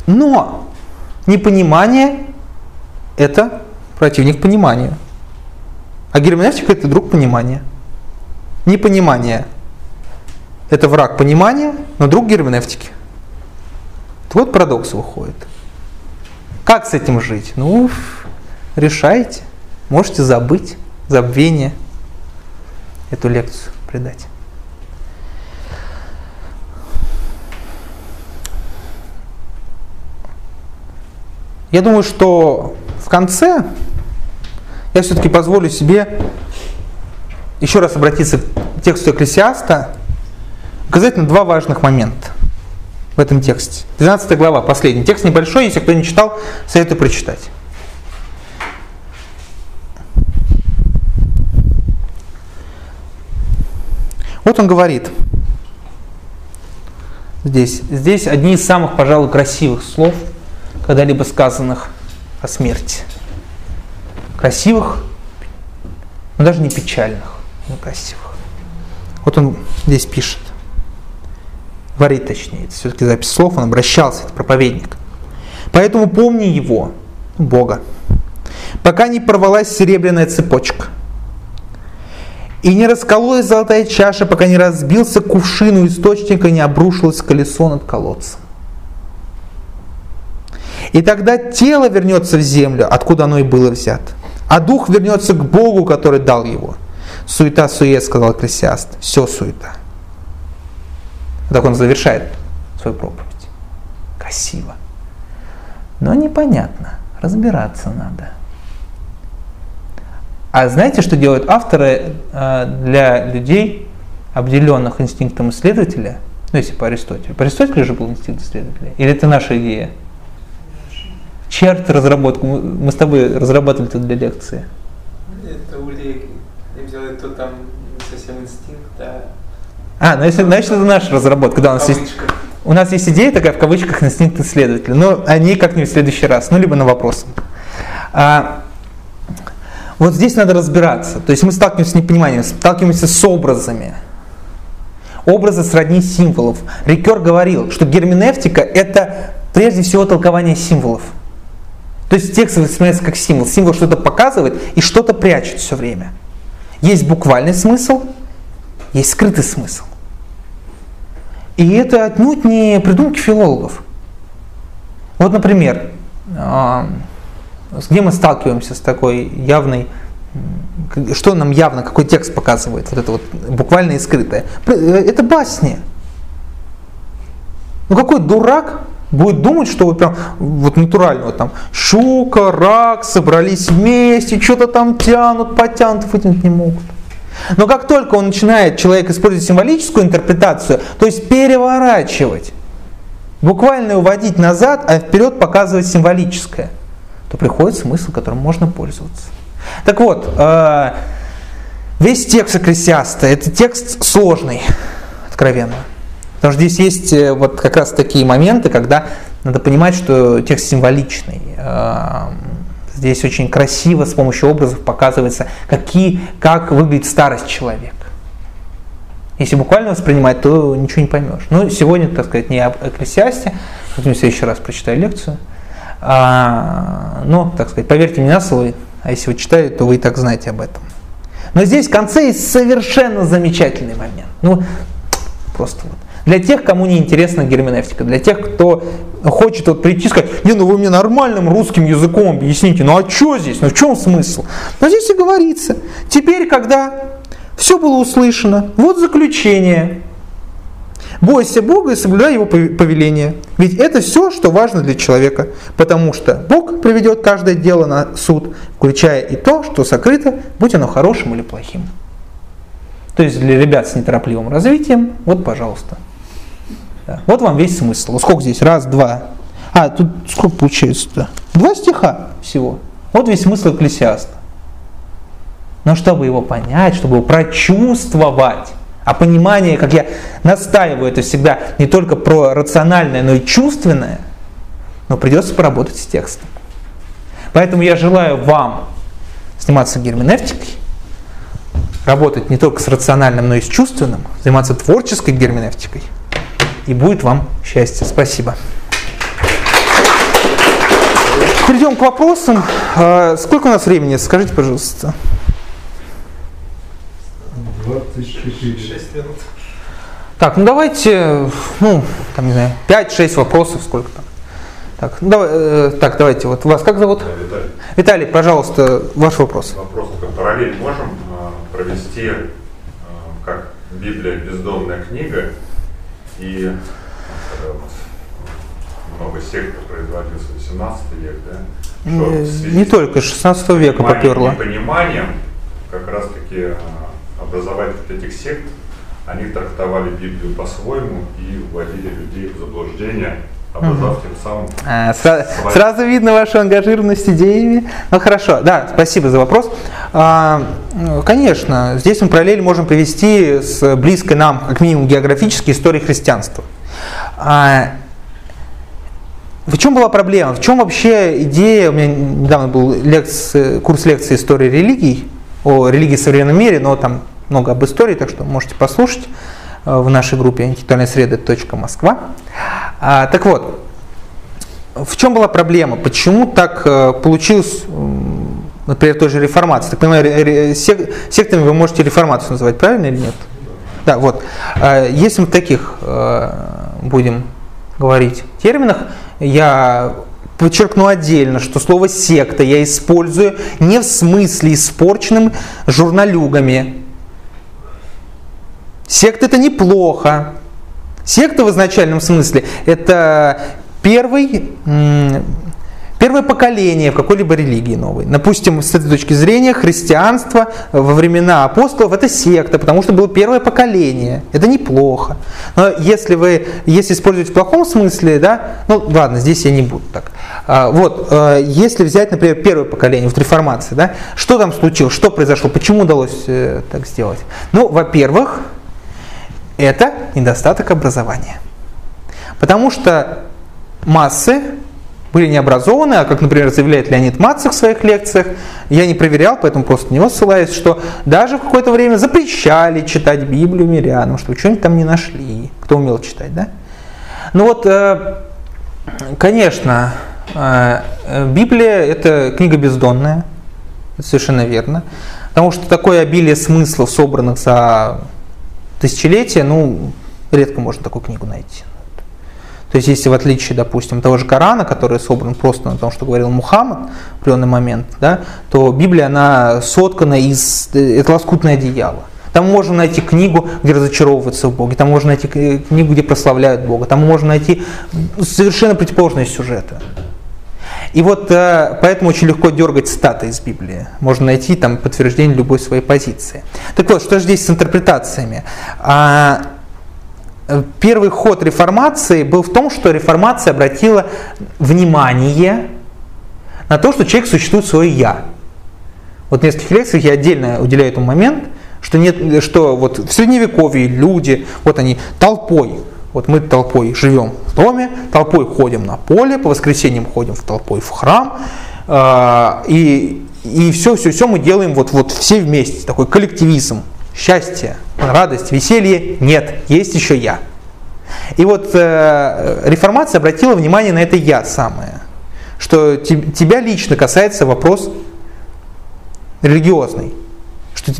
Но непонимание – это противник пониманию. А герменевтика – это друг понимания. Непонимание это враг понимания, но друг герменевтики. Вот парадокс выходит. Как с этим жить? Ну, решайте. Можете забыть, забвение, эту лекцию придать. Я думаю, что в конце я все-таки позволю себе еще раз обратиться к тексту Экклесиаста, указать на два важных момента в этом тексте. 12 глава, последний. Текст небольшой, если кто не читал, советую прочитать. Вот он говорит, здесь, здесь одни из самых, пожалуй, красивых слов, когда-либо сказанных о смерти. Красивых, но даже не печальных, но красивых. Вот он здесь пишет, говорит точнее, это все-таки запись слов, он обращался, это проповедник. Поэтому помни его, Бога, пока не порвалась серебряная цепочка – и не раскололась золотая чаша, пока не разбился кувшин у источника, не обрушилось колесо над колодцем. И тогда тело вернется в землю, откуда оно и было взято. А дух вернется к Богу, который дал его. Суета, сует, сказал Экклесиаст. Все суета. Так он завершает свою проповедь. Красиво. Но непонятно. Разбираться надо. А знаете, что делают авторы э, для людей, обделенных инстинктом исследователя? Ну, если по Аристотелю. По Аристотелю же был инстинкт исследователя? Или это наша идея? Черт разработку. Мы с тобой разрабатывали это для лекции. Это у Леки. Я взял это там не совсем инстинкт, а... А, ну если, значит, это наша разработка. Да, у, нас есть, у нас есть идея такая в кавычках инстинкт исследователя. Но о ней как-нибудь в следующий раз. Ну, либо на вопрос. А, вот здесь надо разбираться. То есть мы сталкиваемся с непониманием, сталкиваемся с образами. Образы сродни символов. Рикер говорил, что герменевтика – это прежде всего толкование символов. То есть текст воспринимается как символ. Символ что-то показывает и что-то прячет все время. Есть буквальный смысл, есть скрытый смысл. И это отнюдь не придумки филологов. Вот, например, где мы сталкиваемся с такой явной что нам явно, какой текст показывает, вот это вот буквально и скрытое. Э, это басни. Ну какой дурак будет думать, что вот прям вот натурально вот там щука, рак собрались вместе, что-то там тянут, потянут, вытянуть не могут. Но как только он начинает, человек использовать символическую интерпретацию, то есть переворачивать, буквально уводить назад, а вперед показывать символическое – то приходит смысл, которым можно пользоваться. Так вот, э, весь текст Экклесиаста – это текст сложный, откровенно. Потому что здесь есть э, вот как раз такие моменты, когда надо понимать, что текст символичный. Здесь очень красиво с помощью образов показывается, какие, как выглядит старость человека. Если буквально воспринимать, то ничего не поймешь. Ну, сегодня, так сказать, не об Экклесиасте, в следующий раз прочитаю лекцию – а, ну, так сказать, поверьте мне на слово, а если вы читаете, то вы и так знаете об этом. Но здесь в конце есть совершенно замечательный момент. Ну, просто вот. Для тех, кому не интересна герменевтика, для тех, кто хочет вот прийти и сказать, не, ну вы мне нормальным русским языком объясните, ну а что здесь, ну в чем смысл? Но здесь и говорится, теперь, когда все было услышано, вот заключение, Бойся Бога и соблюдай Его повеление. Ведь это все, что важно для человека, потому что Бог приведет каждое дело на суд, включая и то, что сокрыто, будь оно хорошим или плохим. То есть для ребят с неторопливым развитием, вот, пожалуйста. Да. Вот вам весь смысл. Сколько здесь? Раз, два. А, тут сколько получается-то? Два стиха всего. Вот весь смысл экклесиаста. Но чтобы его понять, чтобы его прочувствовать, а понимание, как я настаиваю, это всегда не только про рациональное, но и чувственное, но придется поработать с текстом. Поэтому я желаю вам заниматься герменевтикой, работать не только с рациональным, но и с чувственным, заниматься творческой герменевтикой. И будет вам счастье. Спасибо. Перейдем к вопросам. А, сколько у нас времени? Скажите, пожалуйста. 24. 6 минут. Так, ну давайте, ну, там, не знаю, 5-6 вопросов, сколько там. Так, давай, э, так, давайте, вот вас как зовут? Да, Виталий, Виталий, пожалуйста, ваш вопрос. вопрос такой. Параллель можем э, провести, э, как Библия бездомная книга и э, когда вот много сект производился в 18 век, да? Не, не только с 16 века пониманием- поперло. Непониманием как раз таки э, образователи этих сект, они трактовали Библию по-своему и вводили людей в заблуждение, образовав тем самым А, сра- сразу видно вашу ангажированность идеями. Ну хорошо, да, спасибо за вопрос. А, ну, конечно, здесь мы параллель можем привести с близкой нам, как минимум географической, историей христианства. А, в чем была проблема? В чем вообще идея? У меня недавно был лекц- курс лекции истории религий, о религии в современном мире, но там много об истории, так что можете послушать э, в нашей группе интеллектуальной среды .москва. А, так вот, в чем была проблема? Почему так э, получилось, например, той же реформации? Так понимаю, сек- сектами вы можете реформацию называть, правильно или нет? Да, вот. А, Если мы таких э, будем говорить терминах, я подчеркну отдельно, что слово секта я использую не в смысле испорченным журналюгами. Секта это неплохо. Секта в изначальном смысле это первый, первое поколение в какой-либо религии новой. Допустим, с этой точки зрения христианство во времена апостолов это секта, потому что было первое поколение. Это неплохо. Но если вы, если использовать в плохом смысле, да, ну ладно, здесь я не буду так. А, вот, э, если взять, например, первое поколение, вот реформация, да, что там случилось, что произошло, почему удалось э, так сделать? Ну, во-первых, это недостаток образования. Потому что массы были не образованы, а как, например, заявляет Леонид Мацик в своих лекциях, я не проверял, поэтому просто на него ссылаюсь, что даже в какое-то время запрещали читать Библию мирянам, что вы что-нибудь там не нашли, кто умел читать, да? Ну вот, э, конечно, э, Библия – это книга бездонная, совершенно верно, потому что такое обилие смыслов, собранных за тысячелетия, ну, редко можно такую книгу найти. То есть, если в отличие, допустим, того же Корана, который собран просто на том, что говорил Мухаммад в определенный момент, да, то Библия, она соткана из, э, это лоскутное одеяло. Там можно найти книгу, где разочаровываются в Боге, там можно найти э, книгу, где прославляют Бога, там можно найти совершенно противоположные сюжеты. И вот э, поэтому очень легко дергать статы из Библии. Можно найти там подтверждение любой своей позиции. Так вот, что же здесь с интерпретациями? А, э, Первый ход реформации был в том, что реформация обратила внимание на то, что человек существует свое «я». Вот в нескольких лекциях я отдельно уделяю этому момент, что, нет, что вот в Средневековье люди, вот они толпой, вот мы толпой живем в доме, толпой ходим на поле, по воскресеньям ходим в толпой в храм, э, и, и все, все, все мы делаем вот, вот все вместе, такой коллективизм, счастье, радость, веселье, нет, есть еще я. И вот э, реформация обратила внимание на это я самое, что те- тебя лично касается вопрос религиозный, что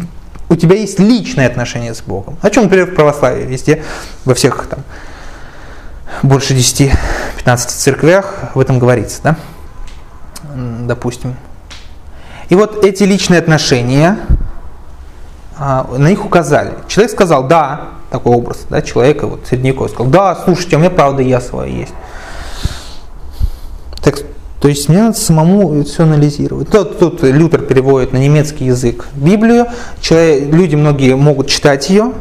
у тебя есть личное отношение с Богом. О чем, например, в православии везде, во всех там больше 10-15 церквях в этом говорится, да? Допустим. И вот эти личные отношения, а, на них указали. Человек сказал, да, такой образ, да, человека, вот средневековый сказал, да, слушайте, у меня правда я свое есть. Так, то есть мне надо самому все анализировать. Тут, тут Лютер переводит на немецкий язык Библию, человек, люди многие могут читать ее,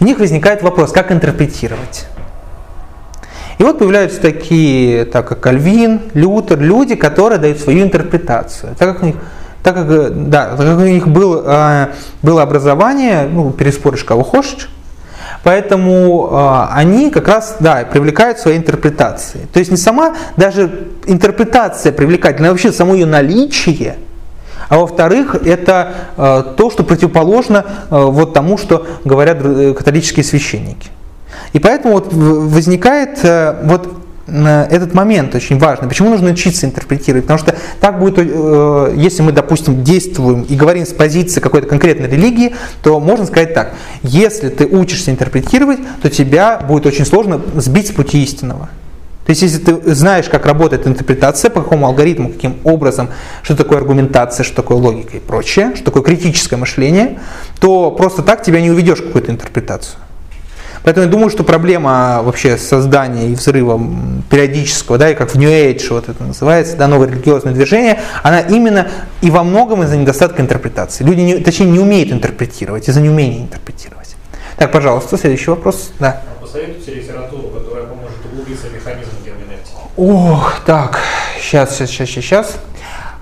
у них возникает вопрос, как интерпретировать. И вот появляются такие, так как Кальвин, Лютер, люди, которые дают свою интерпретацию. Так как у них, так как, э, да, так как у них был, э, было образование, ну, переспоришь кого хочешь, Поэтому э, они как раз да, привлекают свои интерпретации. То есть не сама даже интерпретация привлекательна, а вообще само ее наличие. А во-вторых, это э, то, что противоположно э, вот тому, что говорят э, католические священники. И поэтому вот возникает э, вот этот момент очень важный. Почему нужно учиться интерпретировать? Потому что так будет, э, если мы, допустим, действуем и говорим с позиции какой-то конкретной религии, то можно сказать так. Если ты учишься интерпретировать, то тебя будет очень сложно сбить с пути истинного. То есть, если ты знаешь, как работает интерпретация, по какому алгоритму, каким образом, что такое аргументация, что такое логика и прочее, что такое критическое мышление, то просто так тебя не уведешь какую-то интерпретацию. Поэтому я думаю, что проблема вообще создания и взрыва периодического, да, и как в New Age вот это называется, да, новое религиозное движение, она именно и во многом из-за недостатка интерпретации. Люди, не, точнее, не умеют интерпретировать, из-за неумения интерпретировать. Так, пожалуйста, следующий вопрос. Да. Посоветуйте литературу, которая поможет углубиться в механизм герменевтики. Ох, так, сейчас, сейчас, сейчас, сейчас.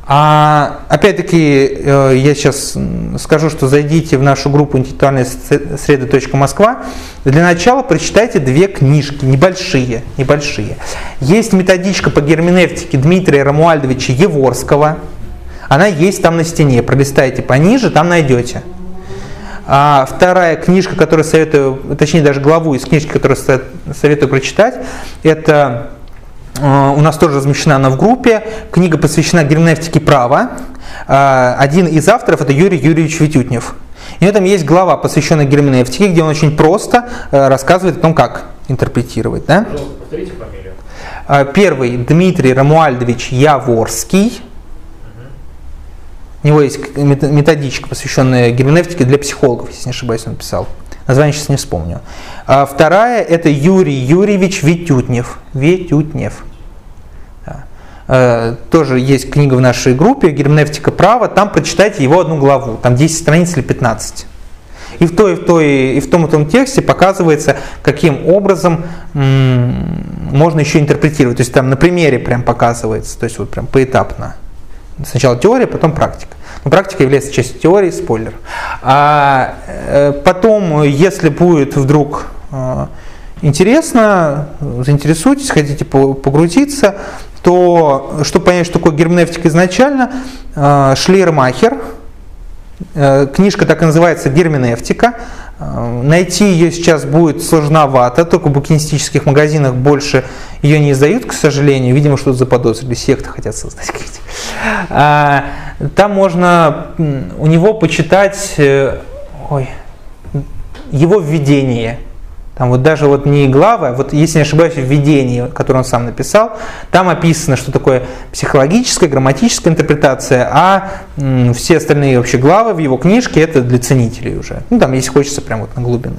А, опять-таки, э, я сейчас скажу, что зайдите в нашу группу интеллектуальная среда Москва. Для начала прочитайте две книжки, небольшие, небольшие. Есть методичка по герменевтике Дмитрия Рамуальдовича Еворского. Она есть там на стене. Пролистайте пониже, там найдете. А вторая книжка, которую советую, точнее даже главу из книжки, которую советую прочитать, это у нас тоже размещена она в группе. Книга посвящена герменевтике права. Э, один из авторов это Юрий Юрьевич Витютнев. И в этом есть глава, посвященная герменевтике, где он очень просто э, рассказывает о том, как интерпретировать. Да? Первый Дмитрий Рамуальдович Яворский. У него есть методичка, посвященная герменевтике для психологов, если не ошибаюсь, он писал. Название сейчас не вспомню. А вторая это Юрий Юрьевич Витютнев. Витютнев. Да. Э, тоже есть книга в нашей группе «Герменевтика права». Там прочитайте его одну главу. Там 10 страниц или 15. И в, той, в, той, и в том и том тексте показывается, каким образом можно еще интерпретировать. То есть там на примере прям показывается, то есть вот прям поэтапно. Сначала теория, потом практика. Но практика является частью теории, спойлер. А э, потом, если будет вдруг э, интересно, заинтересуйтесь, хотите погрузиться, то, чтобы понять, что такое герменевтика изначально, э, Шлейермахер, книжка так и называется «Герменевтика», Найти ее сейчас будет сложновато, только в букинистических магазинах больше ее не издают, к сожалению. Видимо, что-то заподозрили, секты хотят создать какие-то. А, там можно у него почитать э, ой, его введение – там вот даже вот не главы, вот, если не ошибаюсь, введение, которое он сам написал, там описано, что такое психологическая, грамматическая интерпретация, а все остальные вообще главы в его книжке это для ценителей уже. Ну, там, если хочется, прям вот на глубину.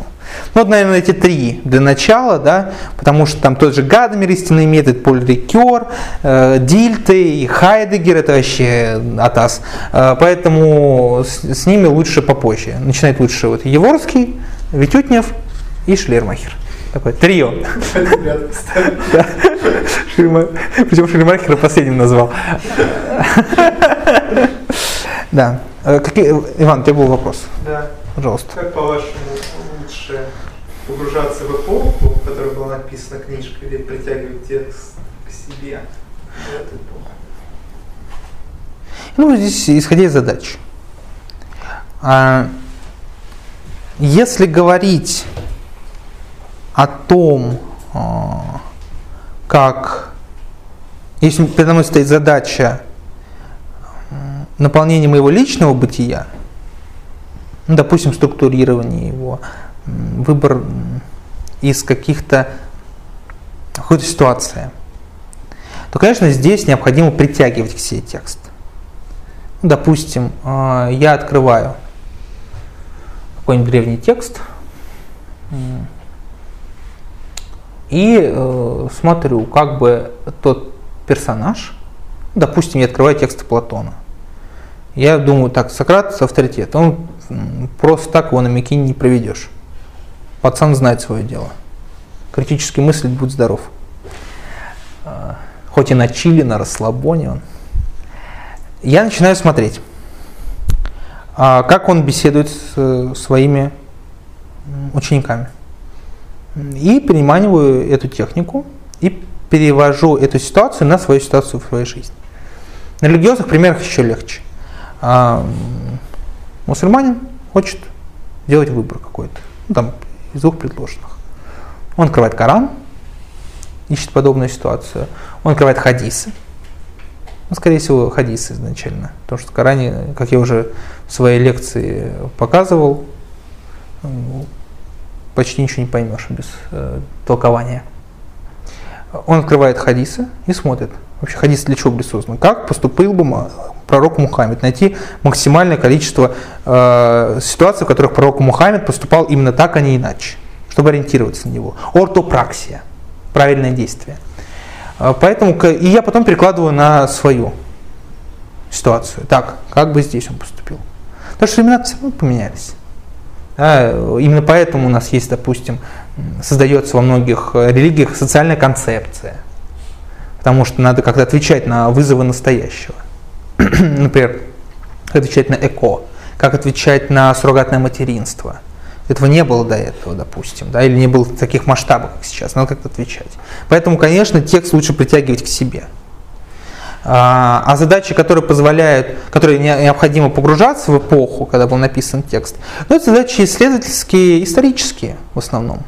Ну, вот, наверное, эти три для начала, да, потому что там тот же Гадамер, истинный метод, Поль Рикер, э, Дильте и Хайдегер, это вообще атас. Э, поэтому с, с ними лучше попозже. Начинает лучше вот Еворский, Витютнев, и Шлермахер. Такое трио. Причем Шлермахера последним назвал. Да. Э, какие, Иван, у тебя был вопрос? Да. Пожалуйста. Как по-вашему лучше погружаться в эпоху, в которой была написана книжка, или притягивать текст к себе в эту эпоху? Ну, здесь исходя из задач. А, если говорить о том, а, как, если передо мной стоит задача наполнения моего личного бытия, ну, допустим, структурирование его, выбор из каких-то какой-то ситуации, то, конечно, здесь необходимо притягивать к себе текст. Ну, допустим, а, я открываю какой-нибудь древний текст, и э, смотрю, как бы тот персонаж, допустим, я открываю тексты Платона. Я думаю, так, Сократ авторитет, он просто так его на Микине не проведешь. Пацан знает свое дело. Критически мыслить, будь здоров. Э, хоть и на чили, на расслабоне он. Я начинаю смотреть, а как он беседует с э, своими учениками. И переманиваю эту технику и перевожу эту ситуацию на свою ситуацию в своей жизни. На религиозных примерах еще легче. А, мусульманин хочет делать выбор какой-то, ну, там, из двух предложенных. Он открывает Коран, ищет подобную ситуацию. Он открывает хадисы. Ну, скорее всего, хадисы изначально. Потому что в Коране, как я уже в своей лекции показывал, почти ничего не поймешь без э, толкования. Он открывает хадисы и смотрит. Вообще хадис для чего были созданы? Как поступил бы пророк Мухаммед? Найти максимальное количество э, ситуаций, в которых пророк Мухаммед поступал именно так, а не иначе, чтобы ориентироваться на него. Ортопраксия, правильное действие. Э, Поэтому и я потом перекладываю на свою ситуацию. Так, как бы здесь он поступил? Потому что времена все равно поменялись. Да, именно поэтому у нас есть, допустим, создается во многих религиях социальная концепция. Потому что надо как-то отвечать на вызовы настоящего. Например, отвечать на эко, как отвечать на суррогатное материнство. Этого не было до этого, допустим, да, или не было в таких масштабах, как сейчас. Надо как-то отвечать. Поэтому, конечно, текст лучше притягивать к себе. А, а задачи, которые позволяют, которые не- необходимо погружаться в эпоху, когда был написан текст, ну, это задачи исследовательские, исторические в основном.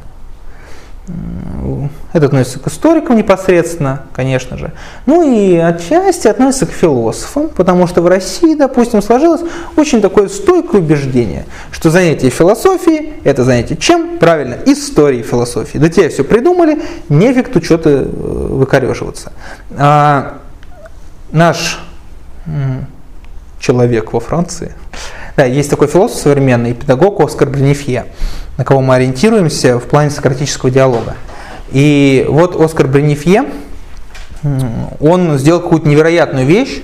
Это относится к историкам непосредственно, конечно же. Ну и отчасти относится к философам, потому что в России, допустим, сложилось очень такое стойкое убеждение, что занятие философией – это занятие чем? Правильно, историей философии. Да те все придумали, нефиг тут что-то э, выкореживаться. А, наш человек во Франции. Да, есть такой философ современный, педагог Оскар Бренефье, на кого мы ориентируемся в плане сократического диалога. И вот Оскар Бренефье, м, он сделал какую-то невероятную вещь.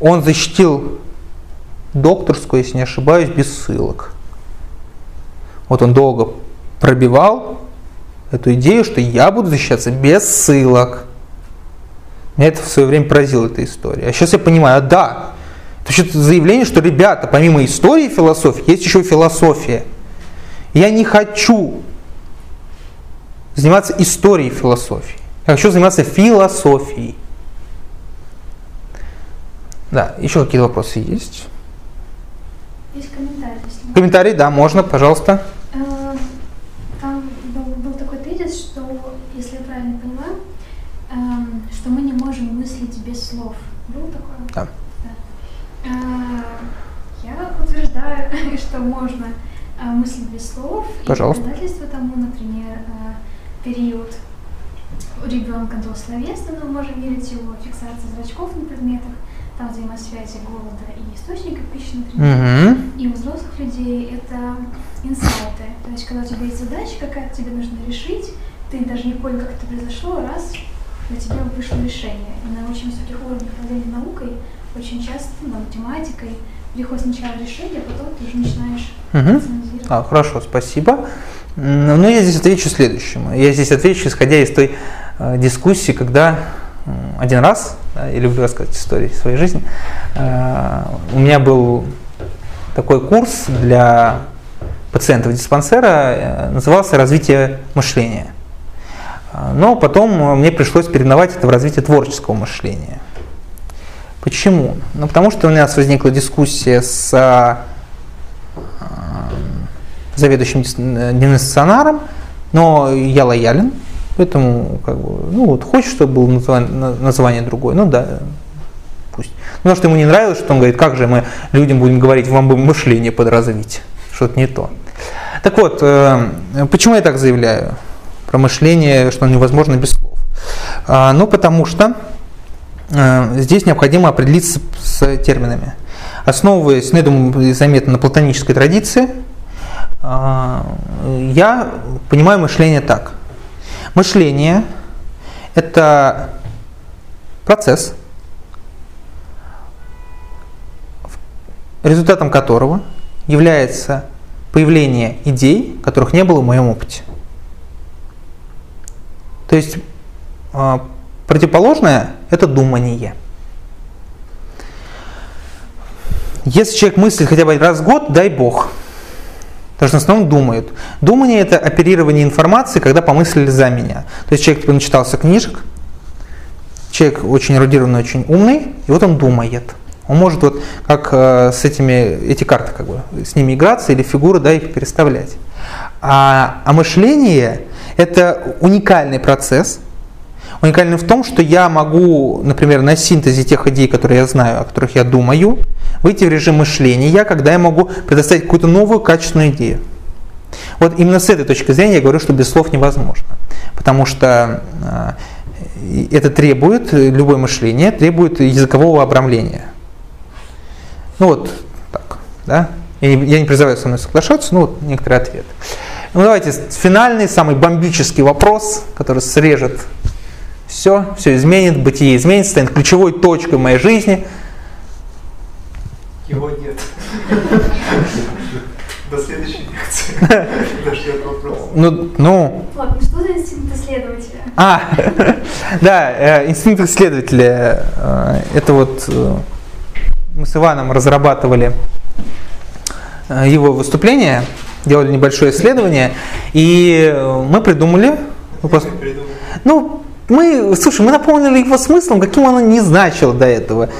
Он защитил докторскую, если не ошибаюсь, без ссылок. Вот он долго пробивал эту идею, что я буду защищаться без ссылок. Меня это в свое время поразила эта история. А сейчас я понимаю, а да, это вообще заявление, что, ребята, помимо истории и философии, есть еще философия. Я не хочу заниматься историей философии. Я хочу заниматься философией. Да, еще какие-то вопросы есть? Есть можно. Комментарий, да, можно, пожалуйста. Э, Там был, был такой тезис, что, если я правильно поняла, эм, что мы не можем мыслить без слов. Был такое? Да. Да. Э, Я утверждаю, что можно э, мыслить без слов. Пожалуйста. И доказательства тому, например, э, период у ребенка до словесного, мы можем мерить его фиксация зрачков на предметах, там взаимосвязи голода и источника пищи, например. Угу. И у взрослых людей это инсайты. То есть, когда у тебя есть задача какая-то, тебе нужно решить, ты даже не понял, как это произошло, раз, для тебя вышло решение. И на очень высоких уровнях управления наукой очень часто, ну, математикой, приходит сначала решение, а потом ты уже начинаешь рационализировать. А, хорошо, спасибо. Ну, я здесь отвечу следующему. Я здесь отвечу, исходя из той э, дискуссии, когда м, один раз, да, я люблю рассказывать истории своей жизни, э, у меня был такой курс для пациентов диспансера, э, назывался «Развитие мышления». А, Но потом э, мне пришлось передавать это в развитие творческого мышления. Почему? Ну, потому что у нас возникла дискуссия с а, заведующим дис- э, но я лоялен, поэтому как бы, ну вот хочешь, чтобы было назва- на- название другое, ну да, пусть. Потому что ему не нравилось, что он говорит, как же мы людям будем говорить, вам бы мышление подразвить, что-то не то. Так вот, э, почему я так заявляю про мышление, что невозможно без слов? А, ну, потому что э, здесь необходимо определиться с терминами. Основываясь, ну, я думаю, заметно на платонической традиции, а, я понимаю мышление так. Мышление – это процесс, результатом которого является появление идей, которых не было в моем опыте. То есть а, противоположное – это думание. Если человек мыслит хотя бы раз в год, дай бог. Потому что в основном думают. Думание – это оперирование информацией, когда помыслили за меня. То есть человек типа, начитался книжек, человек очень эрудированный, очень умный, и вот он думает. Он может вот как э, с этими, эти карты как бы, с ними играться или фигуры, да, их переставлять. А, а мышление – это уникальный процесс, уникальный в том, что я могу, например, на синтезе тех идей, которые я знаю, о которых я думаю, выйти в режим мышления, когда я могу предоставить какую-то новую качественную идею. Вот именно с этой точки зрения я говорю, что без слов невозможно. Потому что и это требует, любое мышление требует языкового обрамления. Ну вот так, да? Я не призываю со мной соглашаться, но вот некоторый ответ. Ну давайте финальный, самый бомбический вопрос, который срежет все, все изменит, бытие изменится, станет ключевой точкой в моей жизни. Его нет. До следующей лекции. Дождет вопрос. Ну, ну, Ладно, что за инстинкт исследователя? а, да, э, инстинкт исследователя. э, Это вот э, мы с Иваном разрабатывали его выступление, делали небольшое исследование, и э, мы придумали, ну, мы, слушай, мы наполнили его смыслом, каким оно не значило до этого.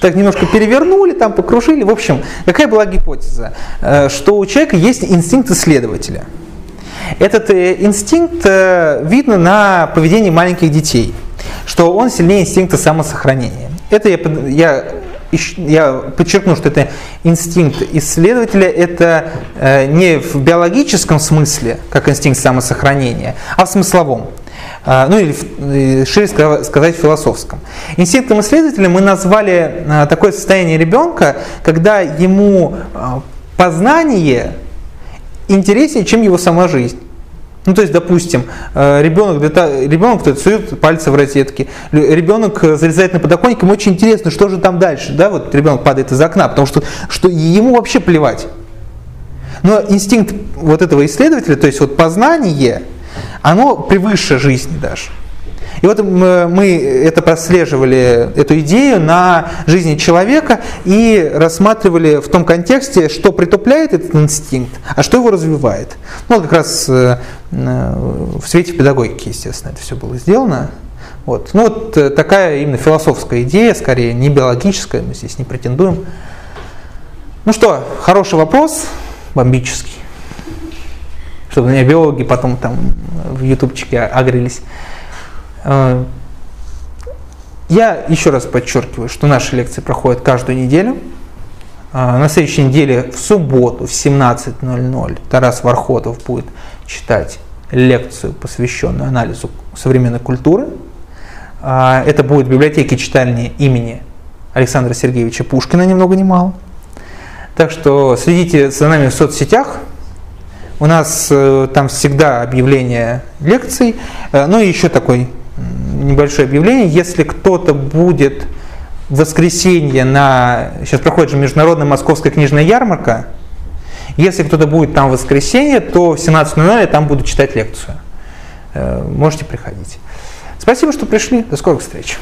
Так немножко перевернули, там покружили. В общем, какая была гипотеза? Э, Что у человека есть инстинкт исследователя. Этот э, инстинкт видно на поведении маленьких детей, что он сильнее инстинкта самосохранения. Это я, я, я подчеркну, что это инстинкт исследователя, это э, не в биологическом смысле, как инстинкт самосохранения, а в смысловом. А, ну или э, шире ска- сказать философском. Инстинктом исследователя мы назвали такое состояние ребенка, когда ему познание интереснее, чем его сама жизнь. Ну, то есть, допустим, э, ребенок, ребенок сует пальцы в розетки, ребенок э, залезает на подоконник, ему очень интересно, что же там дальше, да, вот ребенок падает из окна, потому что, что ему вообще плевать. Но инстинкт вот этого исследователя, то есть вот познание, оно превыше жизни даже. И вот мы это прослеживали, эту идею на жизни человека и рассматривали в том контексте, что притупляет этот инстинкт, а что его развивает. Ну, как раз э, э, в свете педагогики, естественно, это все было сделано. Вот. Ну, вот э, такая именно философская идея, скорее не биологическая, мы здесь не претендуем. Ну что, хороший вопрос, бомбический. Чтобы меня биологи потом там в ютубчике агрились. Э, Я еще раз подчеркиваю, что наши лекции проходят каждую неделю. Э, На следующей неделе в субботу в 17.00 Тарас Вархотов будет читать лекцию, посвященную анализу современной культуры. Э, Это будет в библиотеке читальни имени Александра Сергеевича Пушкина, ни много ни мало. Так что следите за нами в соцсетях. У нас э, там всегда объявление лекций. Э, ну и еще такой небольшое объявление. Если кто-то будет в воскресенье на... Сейчас проходит же Международная Московская книжная ярмарка. Если кто-то будет там в воскресенье, то в 17.00 я там буду читать лекцию. Э, Можете приходить. Спасибо, что пришли. До скорых встреч.